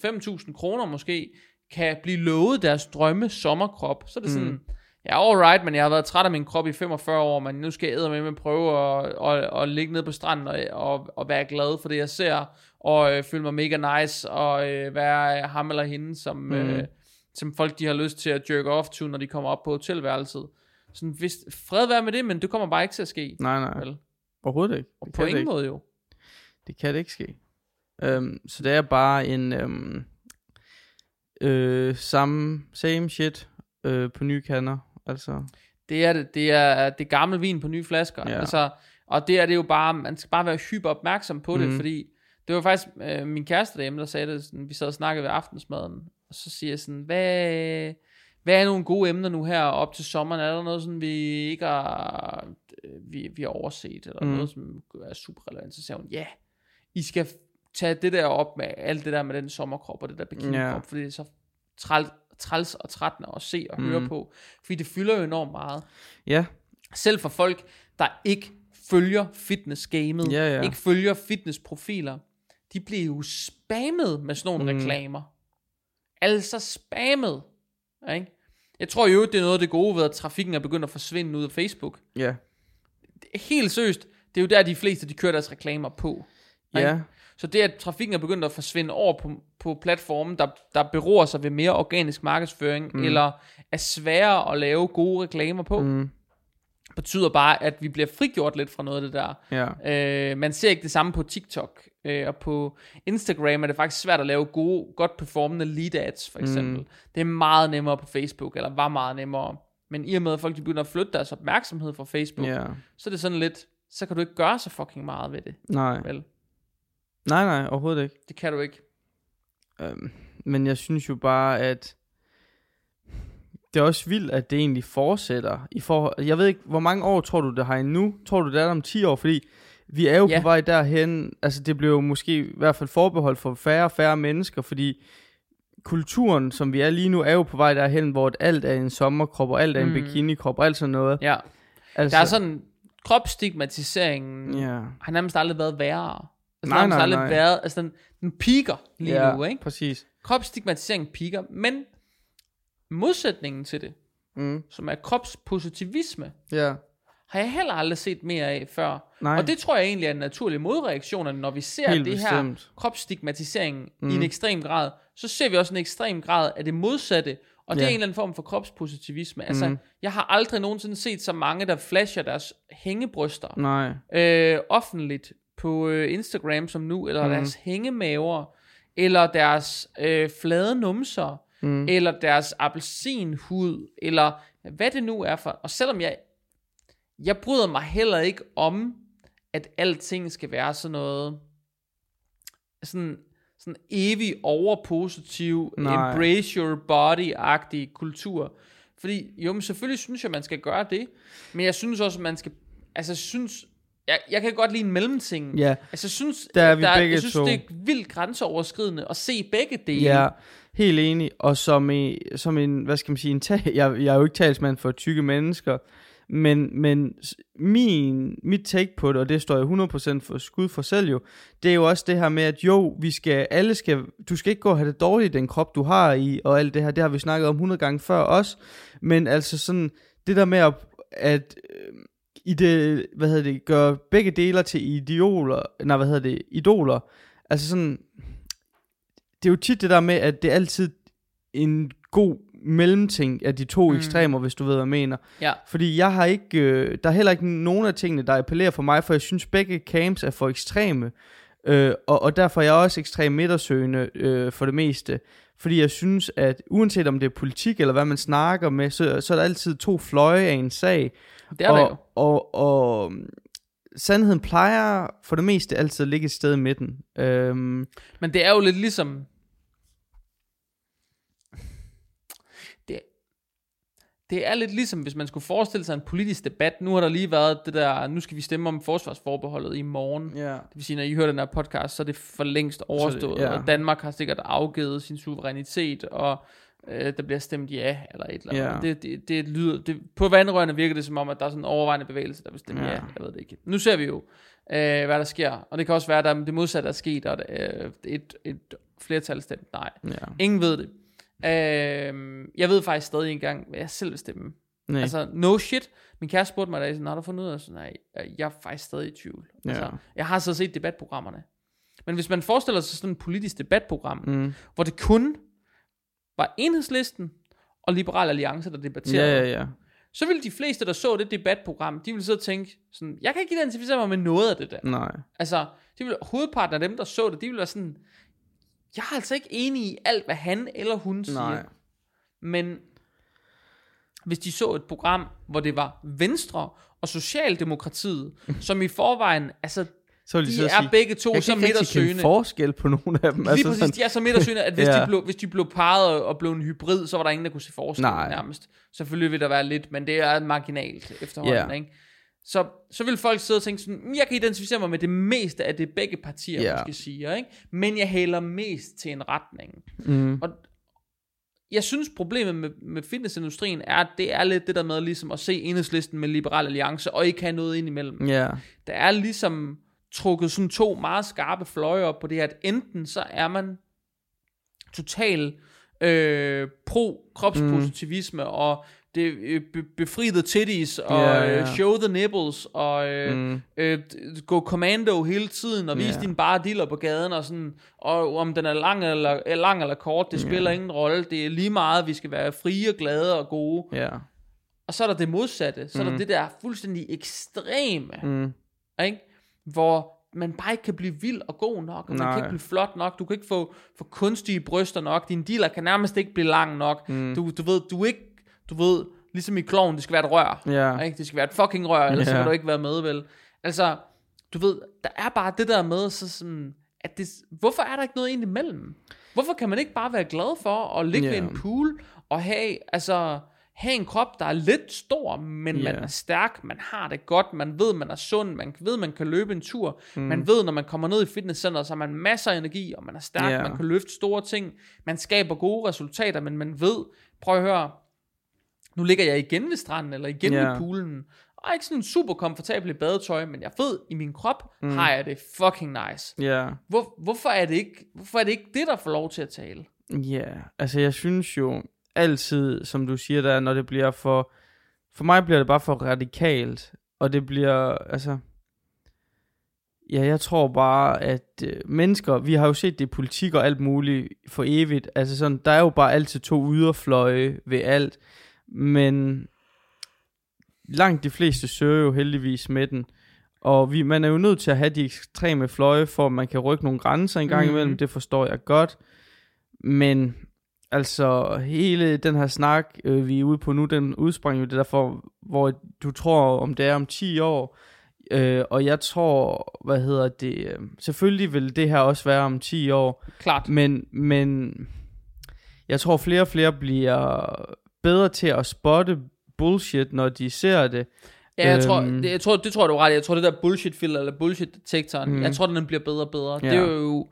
5.000 kroner måske, kan blive lovet deres drømme sommerkrop, så er det sådan, ja, alright, men jeg har været træt af min krop i 45 år, men nu skal jeg med med prøve at, at, at ligge nede på stranden og, og, og være glad for det, jeg ser, og øh, føle mig mega nice, og øh, være ham eller hende, som, mm. øh, som folk de har lyst til at jerk off to, når de kommer op på hotelværelset. Sådan, hvis, fred være med det, men det kommer bare ikke til at ske. Nej, nej. Vel? Overhovedet ikke. Og Det på kan det ingen ikke. måde jo. Det kan det ikke ske. Um, så det er bare en um, øh, samme, same shit øh, på nye kander. Altså, Det er det. Det er, det er gammel vin på nye flasker. Ja. Altså, og det er det jo bare, man skal bare være hyper opmærksom på det, Mhm. fordi det var faktisk øh, min kæreste derhjemme, der sagde det, sådan, vi sad og snakkede ved aftensmaden, og så siger jeg sådan, hvad, hvad er nogle gode emner nu her op til sommeren? Er der noget, sådan, vi ikke har, øh, vi, vi har overset, eller Mhm. noget, som er super relevant? Så siger hun, ja, I skal tage det der op med alt det der med den sommerkrop og det der bikini-krop, Ja. fordi det er så træls, træls og trættende at se og høre Mhm. på, fordi det fylder jo enormt meget ja, selv for folk, der ikke følger fitness-gamet, Ja, ja. ikke følger fitness-profiler, de bliver jo spammet med sådan nogle mm. Mm. reklamer. Altså spammet. Ikke? Jeg tror jo, det er noget af det gode ved, at trafikken er begyndt at forsvinde ud af Facebook. ja, Helt seriøst, det er jo der, de fleste de kører deres reklamer på. Ikke? ja, Så det, at trafikken er begyndt at forsvinde over på, på platformen, der, der beror sig ved mere organisk markedsføring, mm. eller er sværere at lave gode reklamer på, mm. mm, betyder bare, at vi bliver frigjort lidt fra noget af det der. ja, Øh, man ser ikke det samme på TikTok, øh, og på Instagram er det faktisk svært at lave gode, godt performende lead ads, for eksempel. Mm. Det er meget nemmere på Facebook, eller var meget nemmere. Men i og med, at folk de begynder at flytte deres opmærksomhed fra Facebook, ja. så er det sådan lidt, så kan du ikke gøre så fucking meget ved det, Nej, vel? Nej, nej, overhovedet ikke. Det kan du ikke. Um, men jeg synes jo bare, at det er også vildt, at det egentlig fortsætter. I for, jeg ved ikke, hvor mange år tror du, det har endnu? Tror du, det er der om 10 år? Fordi vi er jo Ja. på vej derhen. Altså, det bliver jo måske i hvert fald forbeholdt for færre og færre mennesker, fordi kulturen, som vi er lige nu, er jo på vej derhen, hvor alt er en sommerkrop, og alt er en Mm. bikinikrop, og alt sådan noget. Ja. Altså, Der er sådan, kropsstigmatiseringen Ja, har nærmest aldrig været værre. Altså, Nej, nej, aldrig nej. Været, altså den, den piker lige ja nu, ikke? præcis. Kropsstigmatiseringen piker, men modsætningen til det, Mm. som er kropspositivisme, Ja, har jeg heller aldrig set mere af før. nej, Og det tror jeg egentlig er en naturlig modreaktion, når vi ser helt det her bestemt. kropsstigmatisering mm. i en ekstrem grad, så ser vi også en ekstrem grad af det modsatte, og det Ja. er en eller anden form for kropspositivisme. Altså, Mm. jeg har aldrig nogensinde set så mange, der flasher deres hængebryster Nej, øh, offentligt på øh, Instagram som nu, eller mm. Deres hængemaver, eller deres øh, flade numser, mm. eller deres appelsinhud, eller hvad det nu er for. Og selvom jeg, jeg bryder mig heller ikke om, at alting skal være sådan noget, sådan, sådan evig overpositiv, Nej. embrace your body-agtig kultur. Fordi, jo, men selvfølgelig synes jeg, man skal gøre det, men jeg synes også, man skal, altså synes, jeg, jeg kan godt lide en mellemting. ja, Altså jeg synes, Der er vi begge jeg synes to. det er vildt grænseoverskridende at se begge dele. ja, helt enig. Og som, i, som en, hvad skal man sige, en tag, [LAUGHS] jeg, jeg er jo ikke talsmand for tykke mennesker, men, men min, mit take på det, og det står jeg 100% for skud for selv jo, det er jo også det her med, at jo, vi skal, alle skal, du skal ikke gå og have det dårligt i den krop, du har i, og alt det her, det har vi snakket om 100 gange før også, men altså sådan, det der med at, at øh, i det, hvad hedder det, gøre begge deler til idoler, nej, hvad hedder det, idoler, altså sådan, det er jo tit det der med, at det er altid en god mellemting af de to mm. ekstremer, hvis du ved, hvad jeg mener. Ja. Fordi jeg har ikke, øh, der er heller ikke nogen af tingene, der appellerer for mig, for jeg synes begge camps er for ekstreme. Øh, og, og derfor er jeg også ekstrem midtersøgende øh, for det meste. Fordi jeg synes, at uanset om det er politik eller hvad man snakker med, så, så er der altid to fløje af en sag. Det er og, der jo. Og, og mm, sandheden plejer for det meste altid at ligge et sted i midten. Øhm, Men det er jo lidt ligesom... Det, det er lidt ligesom, hvis man skulle forestille sig en politisk debat. Nu har der lige været det der, nu skal vi stemme om forsvarsforbeholdet i morgen. ja. Det vil sige, når I hører den her podcast, så er det for længst overstået. ja. Og Danmark har sikkert afgivet sin suverænitet, og øh, der bliver stemt ja, eller et eller andet. Ja. Det, det, det lyder, det, på vandrørene virker det som om, at der er sådan en overvejende bevægelse, der vil stemme ja. Ja. Jeg ved det ikke. Nu ser vi jo, øh, hvad der sker. Og det kan også være, at der, det modsatte er sket, og øh, et, et flertal stemt nej. ja. Ingen ved det. Øh, jeg ved faktisk stadig engang, hvad jeg selv vil stemme. Nej. Altså, no shit. Min kæreste spurgte mig, da jeg sådan, har du fundet ud af, så nej, jeg er faktisk stadig i tvivl. Altså, Ja. Jeg har så set debatprogrammerne. Men hvis man forestiller sig sådan et politisk debatprogram. Mm. hvor det kun var enhedslisten og Liberal Alliance, der debatterede, Ja, ja, ja. så ville de fleste, der så det debatprogram, de ville sidde og tænke sådan, jeg kan ikke identificere mig med noget af det der. Nej. Altså, de ville, hovedparten af dem, der så det, de ville være sådan, jeg er altså ikke enig i alt, hvad han eller hun siger. Nej. Men hvis de så et program, hvor det var Venstre og Socialdemokratiet, som i forvejen, altså Så vil de, de og er sige, begge to så midtersøgende. forskel på nogle af dem. Lige altså præcis, sådan, de er så midtersøgende, at hvis, [LAUGHS] Ja. de blev, hvis de blev parret og blev en hybrid, så var der ingen, der kunne se forskel Nej. nærmest. Selvfølgelig vil der være lidt, men det er marginalt efterhånden, Ja. ikke? Så, så vil folk sidde og tænke sådan, "Mm, jeg kan identificere mig med det meste af det, begge partier Ja. måske siger, ikke? Men jeg hælder mest til en retning. mm, Og jeg synes problemet med, med fitnessindustrien er, at det er lidt det der med ligesom at se enhedslisten med Liberal Alliance, og ikke have noget ind imellem. ja, Der er ligesom trukket sådan to meget skarpe fløje op på det her, at enten så er man total øh, pro-kropspositivisme, mm. og det øh, be- befriede titties, og yeah, ja. yeah. show the nipples, og øh, mm, øh, gå commando hele tiden, og vise Ja. din bare diller på gaden, og sådan, og om den er lang eller, er lang eller kort, det spiller ingen rolle, det er lige meget, vi skal være frie og glade og gode. ja, Og så er der det modsatte, så er der Mm. det der fuldstændig ekstreme, mm, ikke? Hvor man bare ikke kan blive vild og god nok, og man Nej. kan ikke blive flot nok, du kan ikke få, få kunstige bryster nok, din dealer kan nærmest ikke blive lang nok, Mm. du, du ved, du ikke, du ved, ligesom i kloven, det skal være et rør, ja, ikke? det skal være et fucking rør, ellers så kan du ikke være med, vel? Altså, du ved, der er bare det der med, så sådan, at det, hvorfor er der ikke noget egentlig imellem? Hvorfor kan man ikke bare være glad for at ligge Ja. ved en pool, og have, altså, have en krop, der er lidt stor, men yeah. man er stærk, man har det godt, man ved, man er sund, man ved, man kan løbe en tur, mm. man ved, når man kommer ned i fitnesscenteret, så har man masser af energi, og man er stærk, Ja. man kan løfte store ting, man skaber gode resultater, men man ved, prøv at høre, nu ligger jeg igen ved stranden, eller igen Ja. ved poolen, og ikke sådan super komfortabel i badetøj, men jeg ved, i min krop mm. har jeg det fucking nice. Ja. Hvor, hvorfor, er det ikke, hvorfor er det ikke det, der får lov til at tale? Ja, altså jeg synes jo altid, som du siger der, når det bliver for... For mig bliver det bare for radikalt, og det bliver, altså... Ja, jeg tror bare, at øh, mennesker, vi har jo set det i politik og alt muligt for evigt, altså sådan, der er jo bare altid to yderfløje ved alt, men langt de fleste søger jo heldigvis med den, og vi, man er jo nødt til at have de ekstreme fløje, for at man kan rykke nogle grænser en gang imellem, det forstår jeg godt, men altså hele den her snak, øh, vi er ude på nu, den udsprang jo det derfor, hvor du tror, om det er om 10 år, øh, og jeg tror, hvad hedder det, øh, selvfølgelig vil det her også være om 10 år, Klart. men, men jeg tror flere og flere bliver bedre til at spotte bullshit, når de ser det. Ja, jeg, tror, Øhm. det, jeg tror, det tror jeg, du er ret. Jeg tror, det der bullshit filter eller bullshit detektoren, Mm. jeg tror, den bliver bedre og bedre. Ja. Det er jo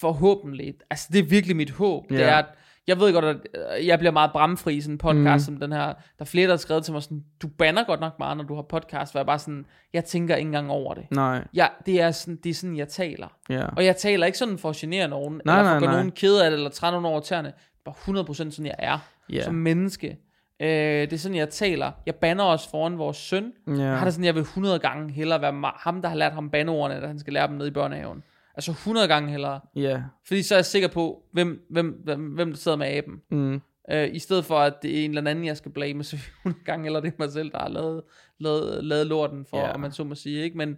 forhåbentlig, altså det er virkelig mit håb. Det Ja. er, at jeg ved godt, at øh, jeg bliver meget bramfri i sådan en podcast Mm. som den her. Der er flere, der har skrevet til mig sådan, du banner godt nok meget, når du har podcast, hvor jeg bare sådan, jeg tænker ikke engang over det. Nej, Ja, det er sådan, det er sådan, jeg taler. ja. Og jeg taler ikke sådan for at genere nogen, Nej, eller for at gøre nogen ked af det, eller træne nogen over tæerne. Det er bare 100% sådan, jeg er Ja. som menneske. Øh, det er sådan, jeg taler. Jeg banner også foran vores søn. Jeg har det sådan, jeg vil 100 gange hellere være ham, der har lært ham bandeordene, da han skal lære dem ned i børnehaven. Altså 100 gange hellere. Ja. Fordi så er jeg sikker på, hvem, hvem, hvem, hvem der sidder med aben. Mm. Øh, I stedet for, at det er en eller anden, jeg skal blame, [LAUGHS] så 100 gange, eller det er mig selv, der har lavet, lavet, lavet lorten for, yeah. om man så må sige. Ikke? Men,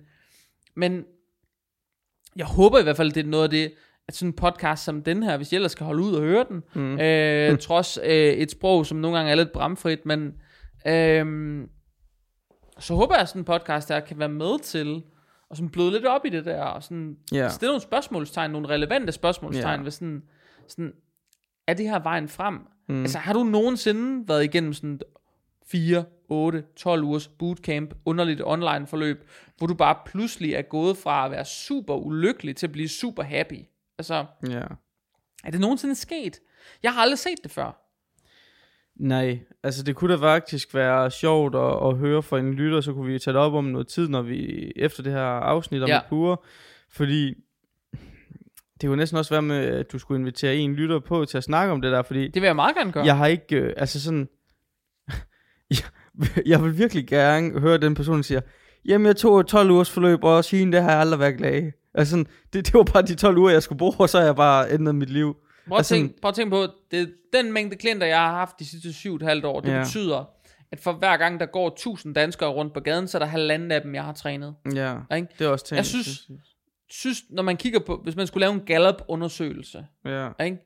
men jeg håber i hvert fald, det er noget af det, at sådan en podcast som den her, hvis jeg ellers skal holde ud og høre den, Mm. øh, [LAUGHS] trods øh, et sprog, som nogle gange er lidt bramfrit, men øh, så håber jeg, at sådan en podcast her kan være med til og sådan bløde lidt op i det der, og sådan Ja. stille nogle spørgsmålstegn, nogle relevante spørgsmålstegn, Ja. ved sådan, sådan, er det her vejen frem? Mm. Altså, har du nogensinde været igennem sådan 4, 8, 12 ugers bootcamp, underligt online forløb, hvor du bare pludselig er gået fra at være super ulykkelig til at blive super happy? Altså, Ja. er det nogensinde sket? Jeg har aldrig set det før. Nej, altså det kunne da faktisk være sjovt at, at høre fra en lytter, så kunne vi tage det op om noget tid, når vi efter det her afsnit om Ja. uger, fordi det kunne næsten også være med, at du skulle invitere en lytter på til at snakke om det der, fordi Det vil jeg meget gerne gøre. jeg har ikke, øh, altså sådan, jeg, [LAUGHS] jeg vil virkelig gerne høre den person, der siger, jamen jeg tog et 12 ugers forløb, og siden det har jeg aldrig været glad i. Altså sådan, det, det var bare de 12 uger, jeg skulle bruge, og så har jeg bare ændret mit liv. Prøv at, Altså, tænke, prøv at tænke på, det, den mængde klienter, jeg har haft de sidste syv og et halvt år, det Ja. betyder, at for hver gang der går 1000 danskere rundt på gaden, så er der halvanden af dem, jeg har trænet. Ja, Ikke? det er også tænkt. Jeg synes- Synes, når man kigger på, hvis man skulle lave en Gallup-undersøgelse, Ja, ikke?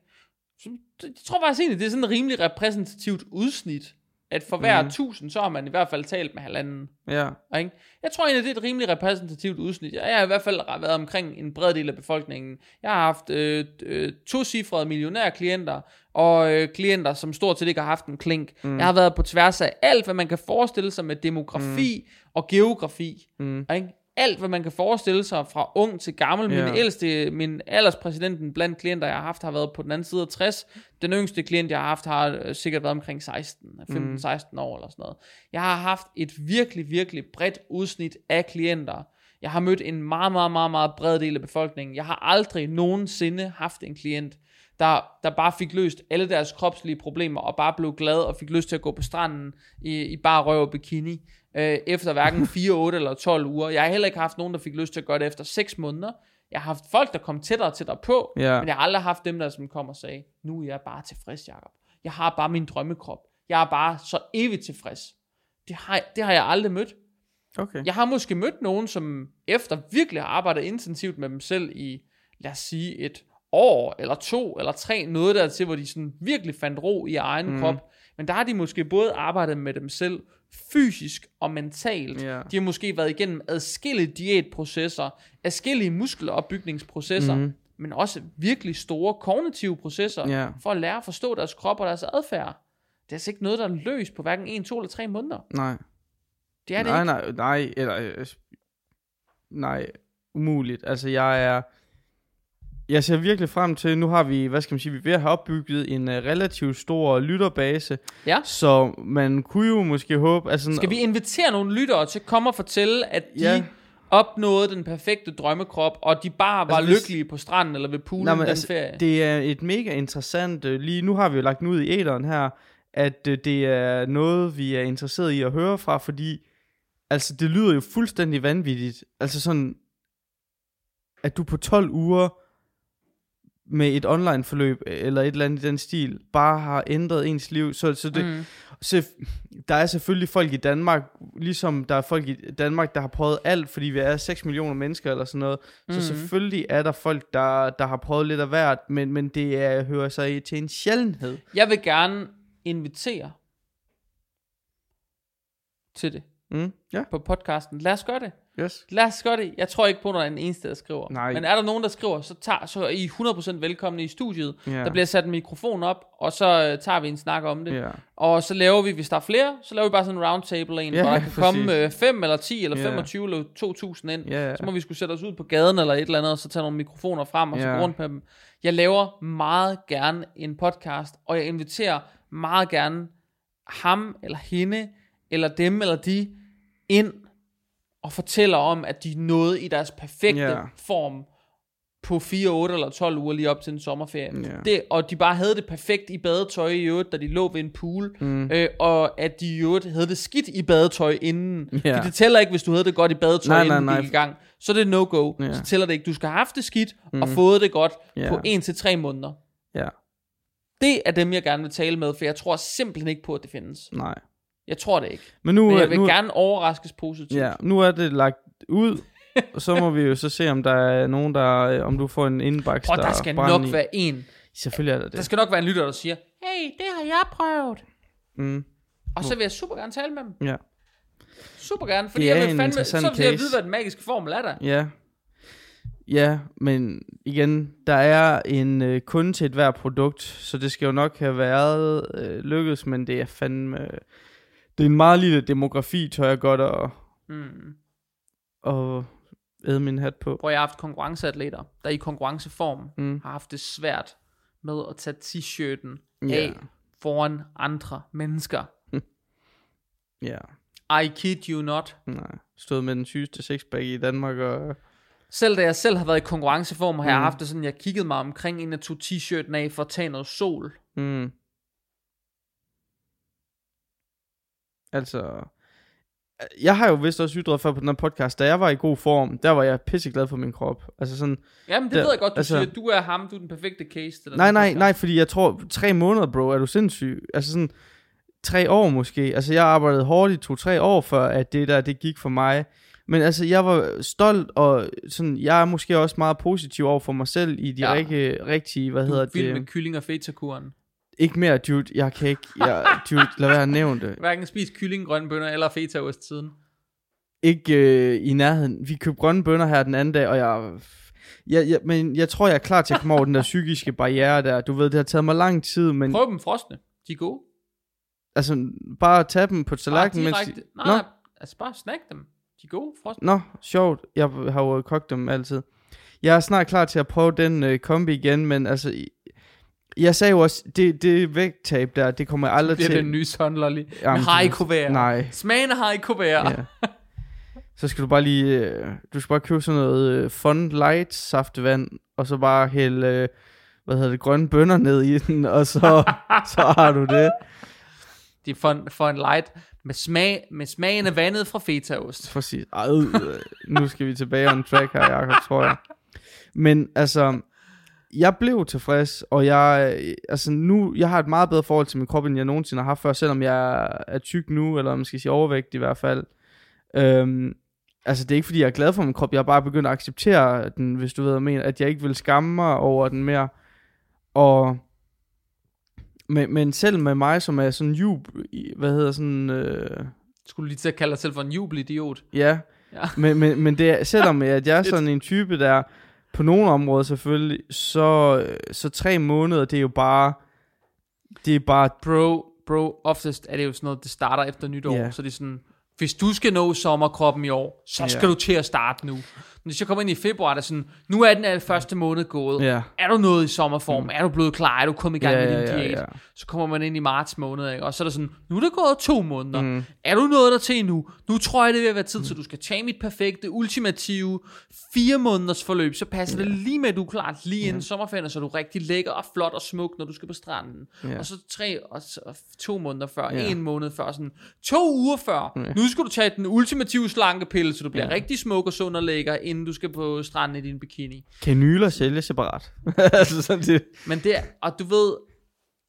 Så, jeg tror faktisk egentlig, det er sådan et rimelig repræsentativt udsnit, at for hver Mhm. 1000, så har man i hvert fald talt med halvanden. ja, Ikke? Jeg tror egentlig, det er et rimelig repræsentativt udsnit. Jeg har i hvert fald været omkring en bred del af befolkningen. Jeg har haft øh, øh, to-cifrede millionære klienter, og øh, klienter, som stort set ikke har haft en klink. Mm. Jeg har været på tværs af alt, hvad man kan forestille sig med demografi mm. og geografi. mm, Ikke? Alt, hvad man kan forestille sig fra ung til gammel. Ja. Min ældste, min alderspræsidenten blandt klienter, jeg har haft, har været på den anden side af 60. Den yngste klient, jeg har haft, har øh, sikkert været omkring 16, 15-16 år eller sådan noget. Jeg har haft et virkelig, virkelig bredt udsnit af klienter. Jeg har mødt en meget, meget, meget, meget bred del af befolkningen. Jeg har aldrig nogensinde haft en klient, der, der bare fik løst alle deres kropslige problemer, og bare blev glad og fik lyst til at gå på stranden i, i bare røv og bikini, øh, efter hverken [LAUGHS] 4, 8 eller 12 uger. Jeg har heller ikke haft nogen, der fik lyst til at gøre det efter 6 måneder. Jeg har haft folk, der kom tættere og tættere på, Ja. men jeg har aldrig haft dem, der som kom og sagde, nu er jeg bare tilfreds, Jacob. Jeg har bare min drømmekrop. Jeg er bare så evigt tilfreds. Det har, det har jeg aldrig mødt. okay. Jeg har måske mødt nogen, som efter virkelig har arbejdet intensivt med dem selv i, lad os sige, et år, eller to, eller tre, noget der til, hvor de sådan virkelig fandt ro i egen mm. krop. Men der har de måske både arbejdet med dem selv, fysisk og mentalt. Ja. De har måske været igennem adskillige diætprocesser, adskillige muskelopbygningsprocesser, mm. men også virkelig store kognitive processer, Ja. for at lære at forstå deres krop og deres adfærd. Det er altså ikke noget, der er løst på hverken 1, 2 eller 3 måneder. Nej. Det er det nej, ikke. nej, nej, eller, øh, nej, umuligt. Altså, jeg er, jeg ser virkelig frem til, nu har vi, hvad skal man sige, vi er ved at have opbygget en uh, relativt stor lytterbase, Ja. så man kunne jo måske håbe, altså, Skal vi invitere nogle lyttere til at komme og fortælle, at de Ja. opnåede den perfekte drømmekrop, og de bare var Altså, lykkelige på stranden eller ved poolen Nej, men den altså, ferie? det er et mega interessant, øh, lige nu har vi jo lagt den ud i æderen her, at øh, det er noget, vi er interesseret i at høre fra, fordi, altså, det lyder jo fuldstændig vanvittigt, altså sådan, at du på 12 uger, med et online forløb, eller et eller andet i den stil, bare har ændret ens liv, så, så det, Mm. Så der er selvfølgelig folk i Danmark, ligesom der er folk i Danmark, der har prøvet alt, fordi vi er 6 millioner mennesker eller sådan noget. Så Mhm. selvfølgelig er der folk, der, der har prøvet lidt af hvert, men, men det er, hører sig til en sjældenhed. Jeg vil gerne invitere til det Mm, ja, på podcasten. Lad os gøre det. Yes. Lad os gøre det. Jeg tror ikke på, at der er en eneste, der skriver. Nej. Men er der nogen, der skriver, så, tager, så er I 100% velkomne i studiet. Ja. Der bliver sat en mikrofon op, og så øh, tager vi en snak om det. Ja. Og så laver vi, hvis der er flere, så laver vi bare sådan en roundtable en, Ja, hvor der [LAUGHS] kan komme øh, 5 eller 10 eller Ja. 25 eller 2000 ind. Ja, Så må vi skulle sætte os ud på gaden eller et eller andet, og så tage nogle mikrofoner frem, og så Ja. gå rundt med dem. Jeg laver meget gerne en podcast, og jeg inviterer meget gerne ham eller hende, eller dem eller de, ind og fortæller om, at de nåede i deres perfekte Ja. form på 4, 8 eller 12 uger lige op til en sommerferie. Ja. Det, og de bare havde det perfekt i badetøj i øvrigt, da de lå ved en pool. Mm. Øh, og at de i øvrigt havde det skidt i badetøj inden. Ja. For det tæller ikke, hvis du havde det godt i badetøj, Nej, inden nej, nej. i gang. Så er det no-go. Ja. Så tæller det ikke. Du skal have haft det skidt og Mhm. fået det godt Ja. på 1 til tre måneder. Ja. Det er dem, jeg gerne vil tale med, for jeg tror simpelthen ikke på, at det findes. Nej. Jeg tror det ikke. Men nu, Men jeg vil nu, gerne overraskes positivt. ja, nu er det lagt ud, [LAUGHS] og så må vi jo så se, om der er nogen, der, øh, om du får en indbakke, Prøv, der skal nok i. være en. Selvfølgelig er der Der det. skal nok være en lytter, der siger, hey, det har jeg prøvet. Mm. Og så vil jeg super gerne tale med dem. Ja. Super gerne, fordi Det jeg vil fandme, så vil jeg vide, hvad den magiske formel er der. Ja. Ja, men igen, der er en øh, kunde til et hver produkt, så det skal jo nok have været øh, lykkedes, men det er fandme... Det er en meget lille demografi, tør jeg godt at, Mm. at æde min hat på. Hvor jeg har haft konkurrenceatleter, der i konkurrenceform Mm. har haft det svært med at tage t-shirten Ja. af foran andre mennesker. [LAUGHS] Ja, I kid you not. nej. Stået med den sygeste sexpack i Danmark, og... Selv da jeg selv har været i konkurrenceform, har mm. jeg haft det sådan, jeg kiggede mig omkring en af to t-shirten af for at tage noget sol. Mm. Altså... Jeg har jo vist også ytret før på den her podcast, da jeg var i god form, der var jeg pisseglad for min krop. Altså sådan, Jamen, det Der- ved jeg godt, du altså- siger, du er ham, du er den perfekte case. Til Nej, nej, podcast. nej, fordi jeg tror, tre måneder, bro, er du sindssyg? Altså sådan, tre år måske. Altså, jeg arbejdede hårdt i to-tre år, før at det der, det gik for mig. Men altså, jeg var stolt, og sådan, jeg er måske også meget positiv over for mig selv i de Ja. rigtige, hvad Du hedder er vild det? med kylling og fetakuren. Ikke mere, dude, jeg kan ikke, jeg, dude, lad være at nævne det. Hverken spis kylling, grønne bønner eller fetaost tiden. Ikke øh, i nærheden. Vi købte grønne bønner her den anden dag, og jeg... Jeg, jeg, men jeg tror, jeg er klar til at komme over den der psykiske barriere der. Du ved, det har taget mig lang tid, men Prøv dem frosne. De er gode. altså, bare tage dem på tallerkenen, mens de... Nej, Nå. altså bare snack dem. De er gode frosne. Nå, sjovt. Jeg har jo kogt dem altid. Jeg er snart klar til at prøve den øh, kombi igen, men altså... Jeg sagde jo også, det, det vægttab der, det kommer jeg aldrig Det er til. den nye sunlolly. Med Jamen, harikuvær. Nej. Smagen af harikuvær. Ja. Så skal du bare lige, øh, du skal bare købe sådan noget øh, Fun Light saftevand, og så bare hælde, øh, hvad hedder det, grønne bønner ned i den, og så, [LAUGHS] så har du det. Det er for en light med, smag, med smagen af vandet fra fetaost. Præcis. Ej, øh, nu skal vi tilbage on track her, Jacob, tror jeg. Men altså, jeg blev tilfreds, og jeg, altså nu, jeg har et meget bedre forhold til min krop, end jeg nogensinde har haft før, selvom jeg er tyk nu, eller man skal sige overvægt i hvert fald. Øhm, altså det er ikke fordi, jeg er glad for min krop, jeg har bare begyndt at acceptere den, hvis du ved, hvad jeg mener, at jeg ikke vil skamme mig over den mere. Og, men, men selv med mig, som er sådan jub, hvad hedder sådan, øh, Skulle lige til at kalde dig selv for en jubelidiot? Ja, Ja. men, men, men det er, selvom at jeg er [LAUGHS] sådan en type, der på nogle områder selvfølgelig, så, så tre måneder, det er jo bare, det er bare, Bro, bro, oftest er det jo sådan noget, det starter efter nytår, Ja. så det er sådan, hvis du skal nå sommerkroppen i år, så skal Ja. du til at starte nu. Hvis jeg kommer ind i februar, der er sådan, nu er den første måned gået. Ja. Er du nået i sommerform? Mm. Er du blevet klar? Er du kommet i gang Ja, med ja, din ja, diæt? ja. Så kommer man ind i marts måned, ikke? og så er der sådan, nu er der gået to måneder. Mm. Er du nået der til nu? Nu tror jeg, det ved at være tid, mm. så du skal tage mit perfekte, ultimative, fire måneders forløb. Så passer det lige med, at du er klar lige inden sommerferien, så er du rigtig lækker og flot og smuk, når du skal på stranden. Ja. Og så tre og to måneder før, Ja. en måned før, sådan to uger før. Nu skal du tage den ultimative slankepille, så du bliver Ja. rigtig smuk og sund og lækker, inden du skal på stranden i din bikini. Kanyler sælges separat. [LAUGHS] altså sådan det. Men det og du ved,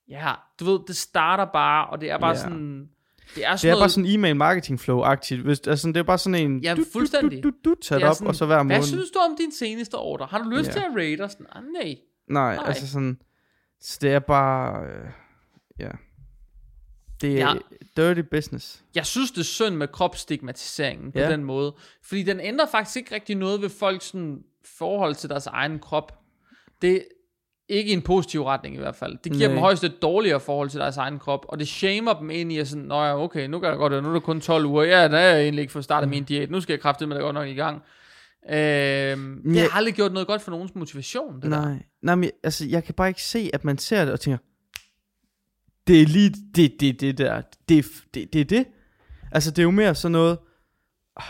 ja, du ved, det starter bare, og det er bare Ja. sådan, det er sådan Det er noget, bare sådan e-mail marketing flow-agtigt. Hvis, altså, det er bare sådan en... Ja, du, fuldstændig. Du, du, du, du, sat det er op, sådan, og så hver måned. Hvad synes du om din seneste ordre? Har du lyst Ja. til at rate os? Ah, nej. Nej, Nej. altså sådan... Så det er bare... Øh, ja. Det er Ja. dirty business. Jeg synes, det er synd med kropsstigmatiseringen på Ja. den måde. Fordi den ændrer faktisk ikke rigtig noget ved folks sådan, forhold til deres egen krop. Det er ikke i en positiv retning i hvert fald. Det giver Nej. dem højst et dårligere forhold til deres egen krop, og det shamer dem ind i at sådan, Nå ja, okay, nu kan jeg godt, nu er det kun 12 uger, ja, der er jeg egentlig ikke for startet min diæt, nu skal jeg kraftedeme med det godt nok i gang. Øhm, det Ja. har aldrig gjort noget godt for nogens motivation, det der. Nej, nej men altså, jeg kan bare ikke se, at man ser det og tænker, det er lige det, det, det der, det, er det, det det. Altså, det er jo mere sådan noget, ej,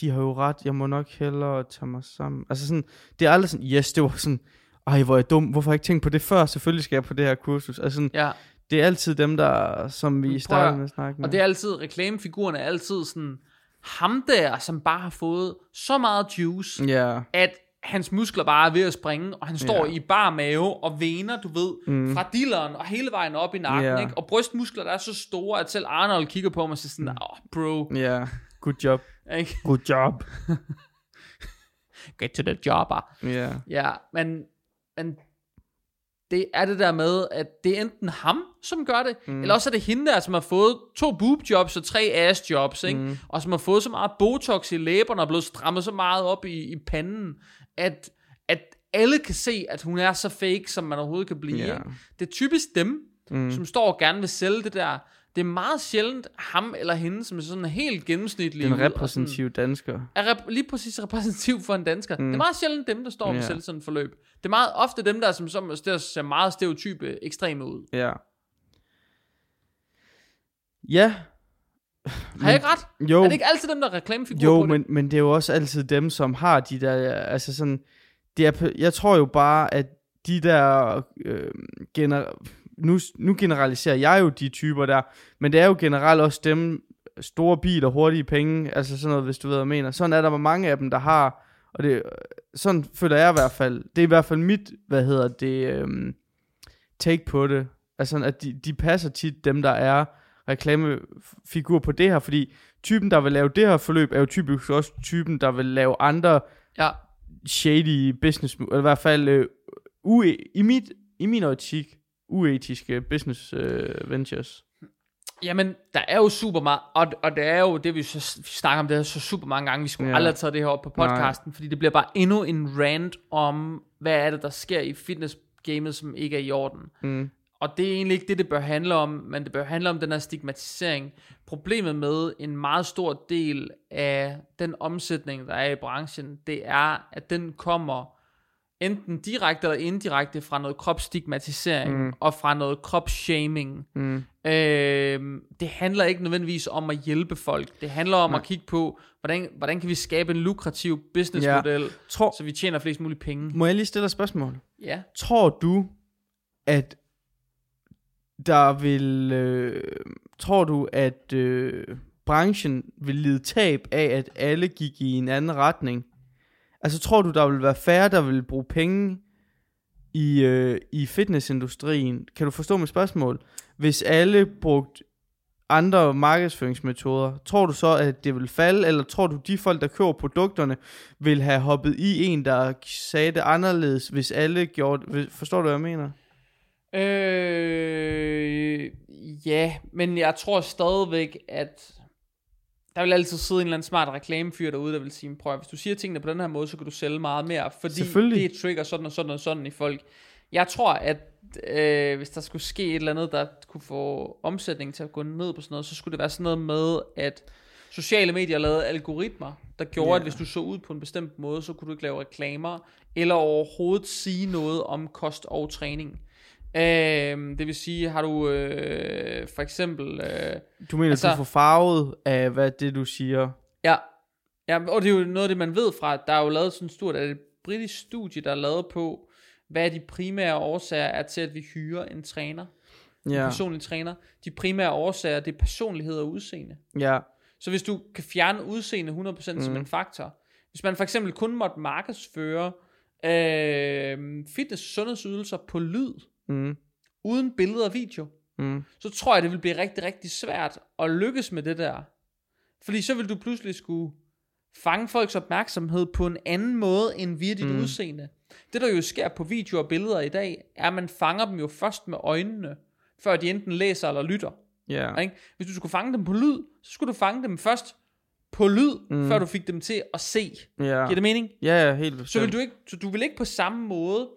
de har jo ret, jeg må nok hellere tage mig sammen. Altså sådan, det er aldrig sådan, yes, det var sådan, ej, hvor er jeg dum, hvorfor har jeg ikke tænkt på det før? Selvfølgelig skal jeg på det her kursus. Altså sådan, Ja, det er altid dem, der, som vi startede med at snakke med. og det er altid, reklamefiguren er altid sådan, ham der, som bare har fået så meget juice, Ja, at hans muskler bare er ved at springe, og han står Ja. i bar mave og vener, du ved, Mm. fra dilleren og hele vejen op i nakken, Ja. ikke? Og brystmuskler, der er så store, at selv Arnold kigger på mig og siger sådan, oh, bro, ja, good job. ikke? Good job. [LAUGHS] Get to the jobber. Ja, Ja, men, men det er det der med, at det er enten ham, som gør det, mm. eller også er det hende der, som har fået to boobjobs og tre assjobs, ikke? Mm. og som har fået så meget botox i læberne og blevet strammet så meget op i, i panden, at, at alle kan se, at hun er så fake, som man overhovedet kan blive. Ikke? Det er typisk dem, mm. som står og gerne vil sælge det der. Det er meget sjældent ham eller hende, som er sådan helt gennemsnitlig. sådan- repræsentative dansker. er rep- lige præcis repræsentativ for en dansker. Mm. Det er meget sjældent dem, der står og yeah. selv sådan et forløb. Det er meget ofte dem, der, som, som der ser meget stereotype ekstreme ud. Ja. Ja. Har jeg ikke ret? Jo, Er det ikke altid dem, der er reklamefigurer jo på men, men det er jo også altid dem, som har de der, altså sådan, det er, jeg tror jo bare, at de der, øh, gener, nu, nu generaliserer jeg jo de typer der, men det er jo generelt også dem, store biler, hurtige penge, altså sådan noget, hvis du ved, hvad jeg mener. Sådan er der mange af dem, der har, og det, sådan føler jeg i hvert fald, det er i hvert fald mit, hvad hedder det, øhm, take på det, altså at de, de passer tit dem, der er reklamefigur på det her, fordi typen, der vil lave det her forløb, er jo typisk også typen, der vil lave andre Ja, shady business, eller i hvert fald øh, ue, i, mit, i min optik, uetiske business øh, ventures. jamen, der er jo super meget, og, og det er jo det, vi, så, vi snakker om, det er så super mange gange, vi skulle Ja. aldrig have taget det her op på podcasten, fordi det bliver bare endnu en rant om, hvad er det, der sker i fitnessgamet, som ikke er i orden. Mm. Og det er egentlig ikke det, det bør handle om, men det bør handle om den her stigmatisering. Problemet med en meget stor del af den omsætning, der er i branchen, det er, at den kommer enten direkte eller indirekte fra noget kropsstigmatisering mm. og fra noget kropsshaming. Mm. Øh, det handler ikke nødvendigvis om at hjælpe folk. Det handler om Nej. at kigge på, hvordan, hvordan kan vi skabe en lukrativ businessmodel, Tror, så vi tjener flest mulige penge. må jeg lige stille et spørgsmål? Ja. Tror du, at der vil, øh, tror du, at øh, branchen vil lide tab af, at alle gik i en anden retning? Altså tror du, der vil være færre, der vil bruge penge i, øh, i fitnessindustrien? Kan du forstå mit spørgsmål? Hvis alle brugte andre markedsføringsmetoder, tror du så, at det vil falde, eller tror du, de folk, der køber produkterne, vil have hoppet i en, der sagde det anderledes, hvis alle gjorde det? Forstår du, hvad jeg mener? Øh, ja, men jeg tror stadigvæk, at der vil altid sidde en eller anden smart reklamefyr derude, der vil sige, prøv at, hvis du siger tingene på den her måde, så kan du sælge meget mere, fordi det trigger sådan og sådan og sådan i folk. Jeg tror, at øh, hvis der skulle ske et eller andet, der kunne få omsætningen til at gå ned på sådan noget, så skulle det være sådan noget med, at sociale medier lavede algoritmer, der gjorde, Ja. at hvis du så ud på en bestemt måde, så kunne du ikke lave reklamer, eller overhovedet sige noget om kost og træning. Øh, det vil sige, har du øh, for eksempel... Øh, Du mener, altså, du får farvet af, hvad det du siger? Ja. ja, og det er jo noget af det, man ved fra, at der er jo lavet sådan et stort, er det et britisk studie, der er lavet på, hvad de primære årsager er til, at vi hyrer en træner, en Ja, personlig træner. De primære årsager, det er personlighed og udseende. ja, Så hvis du kan fjerne udseende 100% mm. som en faktor, hvis man for eksempel kun måtte markedsføre øh, fitness- og sundhedsydelser på lyd, mm, uden billeder og video, mm, så tror jeg, det vil blive rigtig, rigtig svært at lykkes med det der. Fordi så vil du pludselig skulle fange folks opmærksomhed på en anden måde end via dit mm. udseende. Det der jo sker på videoer og billeder i dag, er at man fanger dem jo først med øjnene, før de enten læser eller lytter. ja, Ikke? Hvis du skulle fange dem på lyd, så skulle du fange dem først på lyd, mm. før du fik dem til at se. ja, Giver det mening? ja, ja, helt Så vil bestemt. du ikke, så du vil ikke på samme måde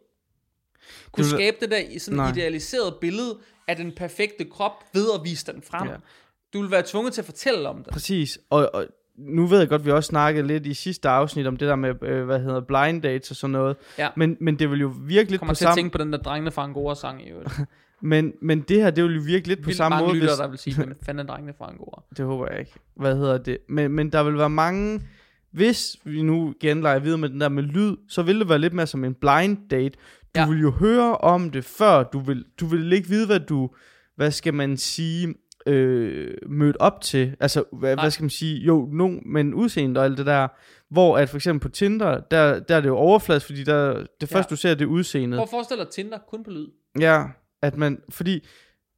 kunne skabe det der i sådan Nej. idealiseret billede af den perfekte krop ved at vise den frem. Ja. Du vil være tvunget til at fortælle om det. Præcis, og, og nu ved jeg godt, vi også snakkede lidt i sidste afsnit om det der med, øh, hvad hedder blind dates og sådan noget. Ja. Men, men det vil jo virke lidt kommer på til at samme... tænke på den der drengene fra Angora sang i øvrigt. [LAUGHS] Men, men det her, det vil jo virke lidt på Vildt samme mange måde, lyttere, hvis... der vil sige, hvem fanden drengene fra Angora? [LAUGHS] Det håber jeg ikke. Hvad hedder det? Men, men der vil være mange... Hvis vi nu genleger videre med den der med lyd, så vil det være lidt mere som en blind date. Du Ja. vil jo høre om det før. Du vil, du vil ikke vide, hvad du... Hvad skal man sige... Øh, mødt op til. Altså, hvad, Nej. hvad skal man sige? Jo, no, men udseende og alt det der. Hvor at for eksempel på Tinder, der, der er det jo overfladisk, fordi der, det første, du ser, det er udseendet. Prøv at forestille dig Tinder kun på lyd. Ja, at man... Fordi...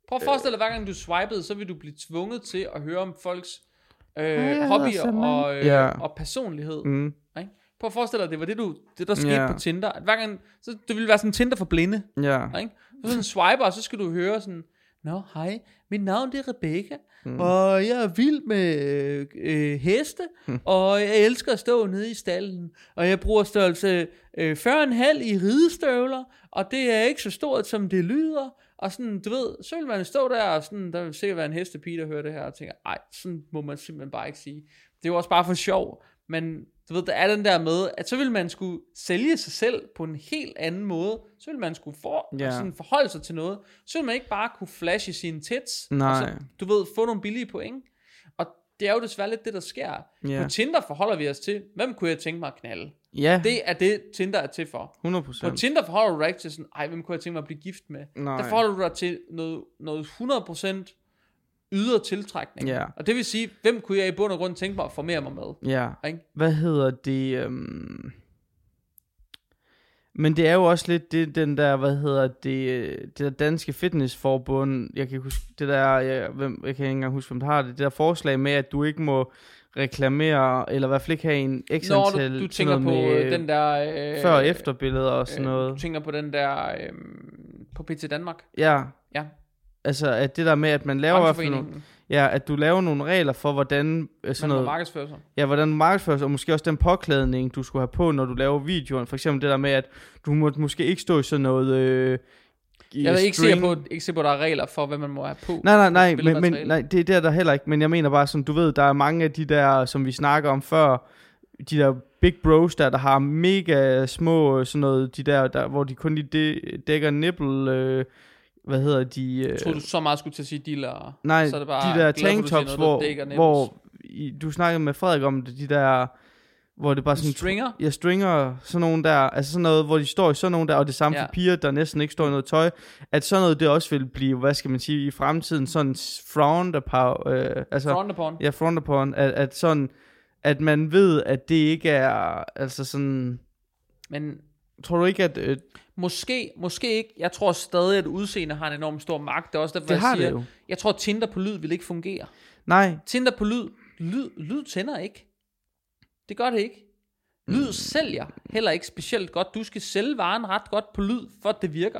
Prøv at forestille dig, hver gang du swipede, så vil du blive tvunget til at høre om folks øh, hedder hobbyer og, øh, Ja. og personlighed. Mm, Ikke? Prøv at forestille dig, det var det, du, det der skete Ja. på Tinder. At hver gang, så det ville være sådan Tinder for blinde. ja. Ikke? Så sådan swiper, og så skal du høre sådan, Nå, hej, mit navn det er Rebecca, mm. og jeg er vild med øh, øh, heste, mm. og jeg elsker at stå nede i stallen, og jeg bruger størrelse øh, 40,5 i ridestøvler, og det er ikke så stort, som det lyder, og sådan, du ved, så vil man stå der, og sådan, der vil sikkert være en hestepige, der hører det her, og tænker, ej, sådan må man simpelthen bare ikke sige. Det er jo også bare for sjov, men du ved, der er den der med, at så vil man skulle sælge sig selv på en helt anden måde, så vil man skulle for, ja. sådan forholde sig til noget, så vil man ikke bare kunne flashe sine tits, Nej. og så, du ved, få nogle billige point. Og det er jo desværre lidt det, der sker. Ja. På Tinder forholder vi os til, hvem kunne jeg tænke mig at knalde? Ja, Det er det, Tinder er til for. 100 På procent. Tinder forholder du dig ikke til sådan, ej, hvem kunne jeg tænke mig at blive gift med? Nej. Der forholder du dig til noget, noget 100% ydre tiltrækning. Ja. Og det vil sige, hvem kunne jeg i bund og grund tænke mig at formere mig med? Ja. Ikke? Hvad hedder det? Øhm... Men det er jo også lidt det, den der, hvad hedder det, øh, det der danske fitnessforbund, jeg kan huske, det der, jeg, hvem, jeg kan ikke engang huske, hvem der har det, det der forslag med, at du ikke må reklamere, eller i hvert fald ikke have en x Når du, du tænker på med øh, den der... Øh, før- og efterbilleder og sådan øh, noget. Du tænker på den der... Øh, på PT Danmark. Ja, Ja. Altså at det der med, at man laver fald nogle, Brancheforeningen. ja, at du laver nogle regler for, hvordan øh, sådan noget, markedsføre sig. Ja, hvordan du markedsfører sig, og måske også den påklædning, du skulle have på, når du laver videoen. For eksempel det der med, at du må måske ikke stå i sådan noget... Øh, i Jeg er ikke sikker, på, ikke sikker på, at der er regler for, hvad man må have på. Nej, nej, nej, men, men nej, det, er der heller ikke. Men jeg mener bare sådan, du ved, der er mange af de der, som vi snakker om før, de der big bros der, der har mega små, øh, sådan noget, de der, der hvor de kun lige dækker nipple, øh, hvad hedder de? Øh, Jeg troede, du så meget skulle til at sige dealer. nej, så er det bare de der tanktops, der hvor, hvor i, du snakkede med Frederik om det, de der, hvor det bare sådan Stringer? Ja, stringer, sådan nogle der, altså sådan noget, hvor de står i sådan nogle der, og det samme Ja. for piger, der næsten ikke står i noget tøj, at sådan noget, det også vil blive, hvad skal man sige, i fremtiden, sådan frowned upon, øh, altså, Front upon. ja, frowned upon, at, at sådan, at man ved, at det ikke er, altså sådan, Men tror du ikke, at, øh, måske, måske ikke. Jeg tror stadig, at udseende har en enorm stor magt. Det er også derfor, det jeg siger, det jo. jeg tror, Tinder på lyd vil ikke fungere. Nej, Tinder på lyd, lyd, lyd tænder ikke. Det gør det ikke. Lyd Mm. sælger heller ikke specielt godt. Du skal sælge varen ret godt på lyd, for at det virker.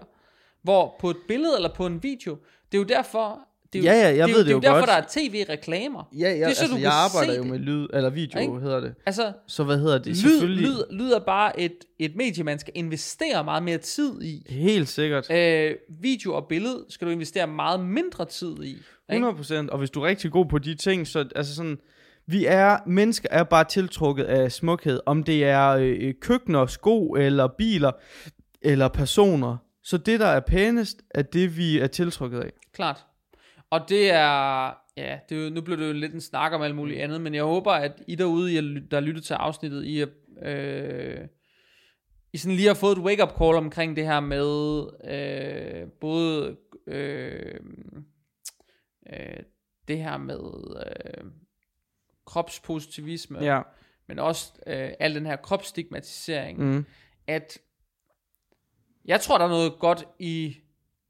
Hvor på et billede eller på en video, det er jo derfor, Det er Ja, ja, jeg det, ved er det jo det er jo derfor, godt. der er tv-reklamer. Ja, jeg, Det er så, altså, du jeg arbejder jo det. med lyd, eller video, Ikke? hedder det. Altså, Så hvad hedder det? lyd, Selvfølgelig. lyd, lyd er bare et, et medie, man skal investere meget mere tid i. Helt sikkert. Øh, video og billede skal du investere meget mindre tid i. ikke? 100%. Og hvis du er rigtig god på de ting, så altså sådan... Vi er, mennesker er bare tiltrukket af smukhed. Om det er øh, køkkener, sko, eller biler, eller personer. Så det, der er pænest, er det, vi er tiltrukket af. Klart. Og det er, ja, det er jo, nu blev det jo lidt en snak om alt muligt andet, men jeg håber, at I derude, I, er- der lytter til afsnittet, I, øh, I sådan lige har fået et wake-up call omkring det her med øh, både øh, øh, det her med øh, kropspositivisme, Ja. men også øh, al den her kropsstigmatisering, Mm. at jeg tror, der er noget godt i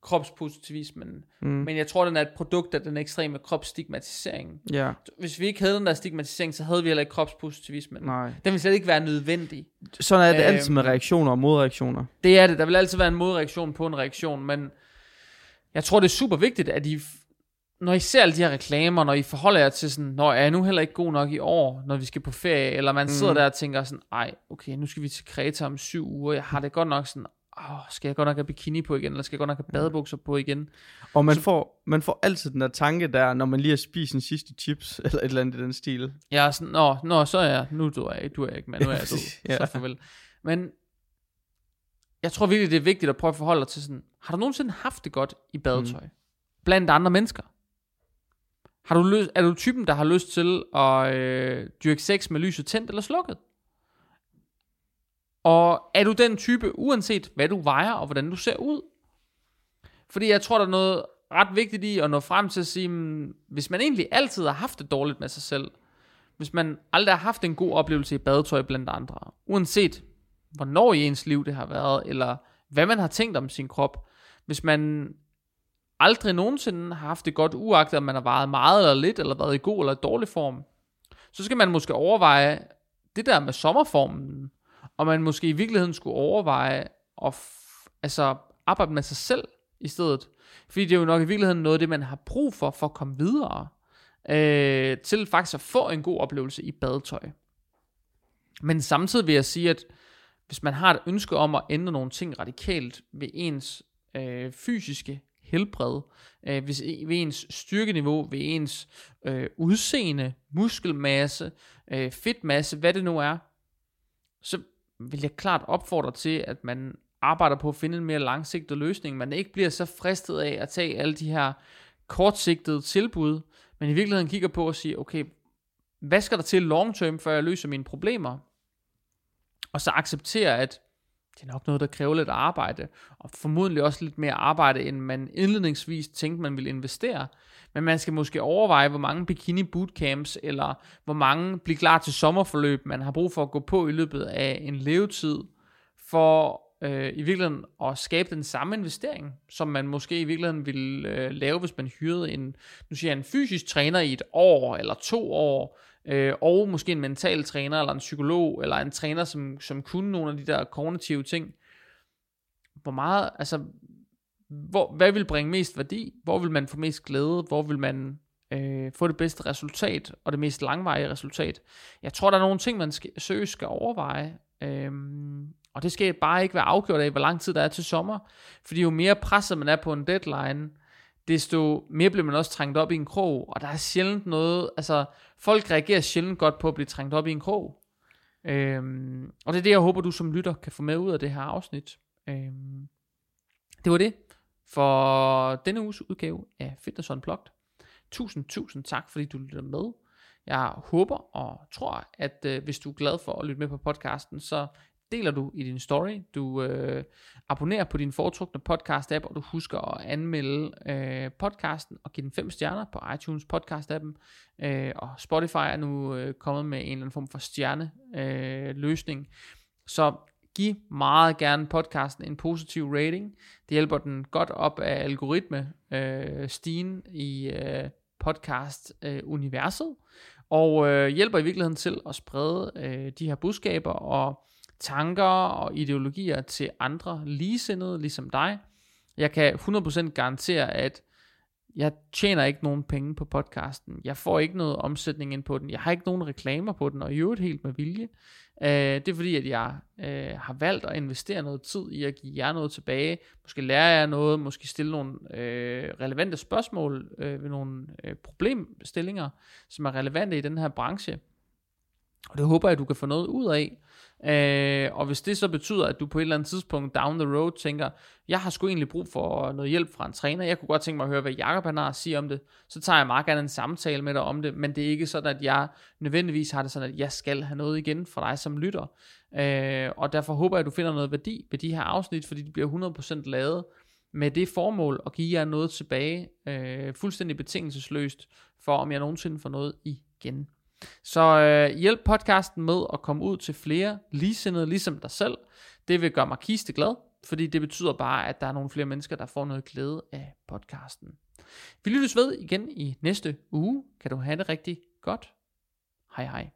kropspositivismen, Mm. men jeg tror, den er et produkt af den ekstreme kropsstigmatisering. Ja. Hvis vi ikke havde den der stigmatisering, så havde vi heller ikke kropspositivismen. Nej. Den ville slet ikke være nødvendig. Sådan er det Øhm. altid med reaktioner og modreaktioner. Det er det. Der vil altid være en modreaktion på en reaktion, men jeg tror, det er super vigtigt, at I, når I ser alle de her reklamer, når I forholder jer til sådan, når er jeg nu heller ikke god nok i år, når vi skal på ferie, eller man sidder Mm. der og tænker sådan, ej, okay, nu skal vi til Kreta om syv uger, jeg har det godt nok sådan, åh, skal jeg godt nok have bikini på igen, eller skal jeg godt nok have badebukser på igen? Og man Så- får, man får altid den der tanke der, når man lige har spist sin sidste chips, [LAUGHS] eller et eller andet i den stil. Er sådan, nå, nå så er jeg, nu du er jeg, du er jeg ikke, men nu er Ja, jeg død. Ja. så farvel. Men jeg tror virkelig, det er vigtigt at prøve at forholde dig til sådan, har du nogensinde haft det godt i badetøj? Mm. Blandt andre mennesker? Har du lyst, er du typen, der har lyst til at øh, dyrke sex med lyset tændt eller slukket? Og er du den type, uanset hvad du vejer og hvordan du ser ud? Fordi jeg tror, der er noget ret vigtigt i at nå frem til at sige, hmm, hvis man egentlig altid har haft det dårligt med sig selv, hvis man aldrig har haft en god oplevelse i badetøj blandt andre, uanset hvornår i ens liv det har været, eller hvad man har tænkt om sin krop, hvis man aldrig nogensinde har haft det godt, uagtet om man har vejet meget eller lidt, eller været i god eller dårlig form, så skal man måske overveje det der med sommerformen, og man måske i virkeligheden skulle overveje at f- altså arbejde med sig selv i stedet. Fordi det er jo nok i virkeligheden noget af det, man har brug for, for at komme videre, øh, til faktisk at få en god oplevelse i badetøj. Men samtidig vil jeg sige, at hvis man har et ønske om at ændre nogle ting radikalt ved ens øh, fysiske helbred, øh, hvis, e-, ved ens styrkeniveau, ved ens øh, udseende, muskelmasse, øh, fedtmasse, hvad det nu er, så vil jeg klart opfordre til, at man arbejder på at finde en mere langsigtet løsning. Man ikke bliver så fristet af at tage alle de her kortsigtede tilbud, men i virkeligheden kigger på at sige, okay, hvad skal der til long term, før jeg løser mine problemer? Og så acceptere, at det er nok noget, der kræver lidt arbejde, og formodentlig også lidt mere arbejde, end man indledningsvis tænkte, man ville investere. Men man skal måske overveje, hvor mange bikini bootcamps, eller hvor mange bliver klar til sommerforløb, man har brug for at gå på i løbet af en levetid, for øh, i virkeligheden at skabe den samme investering, som man måske i virkeligheden ville øh, lave, hvis man hyrede en, nu siger jeg, en fysisk træner i et år, eller to år, øh, og måske en mental træner, eller en psykolog, eller en træner, som, som kunne nogle af de der kognitive ting. Hvor meget, altså, hvor, hvad vil bringe mest værdi? Hvor vil man få mest glæde? Hvor vil man øh, få det bedste resultat, og det mest langvarige resultat? Jeg tror, der er nogle ting, man skal, seriøst skal overveje, øhm, og det skal bare ikke være afgjort af, hvor lang tid der er til sommer, fordi jo mere presset man er på en deadline, desto mere bliver man også trængt op i en krog, og der er sjældent noget, altså folk reagerer sjældent godt på at blive trængt op i en krog. Øhm, og det er det, jeg håber, du som lytter kan få med ud af det her afsnit. Øhm, det var det for denne uges udgave af Fitness Unplugged. Tusind, tusind tak, fordi du lytter med. Jeg håber og tror, at øh, hvis du er glad for at lytte med på podcasten, så deler du i din story, du øh, abonnerer på din foretrukne podcast-app, og du husker at anmelde øh, podcasten og give den fem stjerner på iTunes podcast-appen. Øh, og Spotify er nu øh, kommet med en eller anden form for stjerne-løsning. Øh, løsning. så giv meget gerne podcasten en positiv rating. Det hjælper den godt op af algoritme øh, stigen i øh, podcast-universet, og øh, hjælper i virkeligheden til at sprede øh, de her budskaber og tanker og ideologier til andre ligesindede, ligesom dig. Jeg kan 100% garantere, at jeg tjener ikke nogen penge på podcasten. Jeg får ikke noget omsætning ind på den. Jeg har ikke nogen reklamer på den, og i øvrigt helt med vilje. Øh, det er fordi, at jeg øh, har valgt at investere noget tid i at give jer noget tilbage. Måske lære jer noget, måske stille nogle øh, relevante spørgsmål øh, ved nogle øh, problemstillinger, som er relevante i den her branche. Og det håber jeg, at du kan få noget ud af. Øh, og hvis det så betyder, at du på et eller andet tidspunkt down the road tænker, jeg har sgu egentlig brug for noget hjælp fra en træner, jeg kunne godt tænke mig at høre, hvad Jacob han har at sige om det, så tager jeg meget gerne en samtale med dig om det, men det er ikke sådan, at jeg nødvendigvis har det sådan, at jeg skal have noget igen fra dig som lytter. Øh, og derfor håber jeg, at du finder noget værdi ved de her afsnit, fordi de bliver 100% lavet med det formål at give jer noget tilbage, øh, fuldstændig betingelsesløst, for om jeg nogensinde får noget igen. Så øh, hjælp podcasten med at komme ud til flere ligesindede, ligesom dig selv. Det vil gøre mig kiste glad, fordi det betyder bare, at der er nogle flere mennesker, der får noget glæde af podcasten. Vi lyttes ved igen i næste uge. Kan du have det rigtig godt. Hej hej.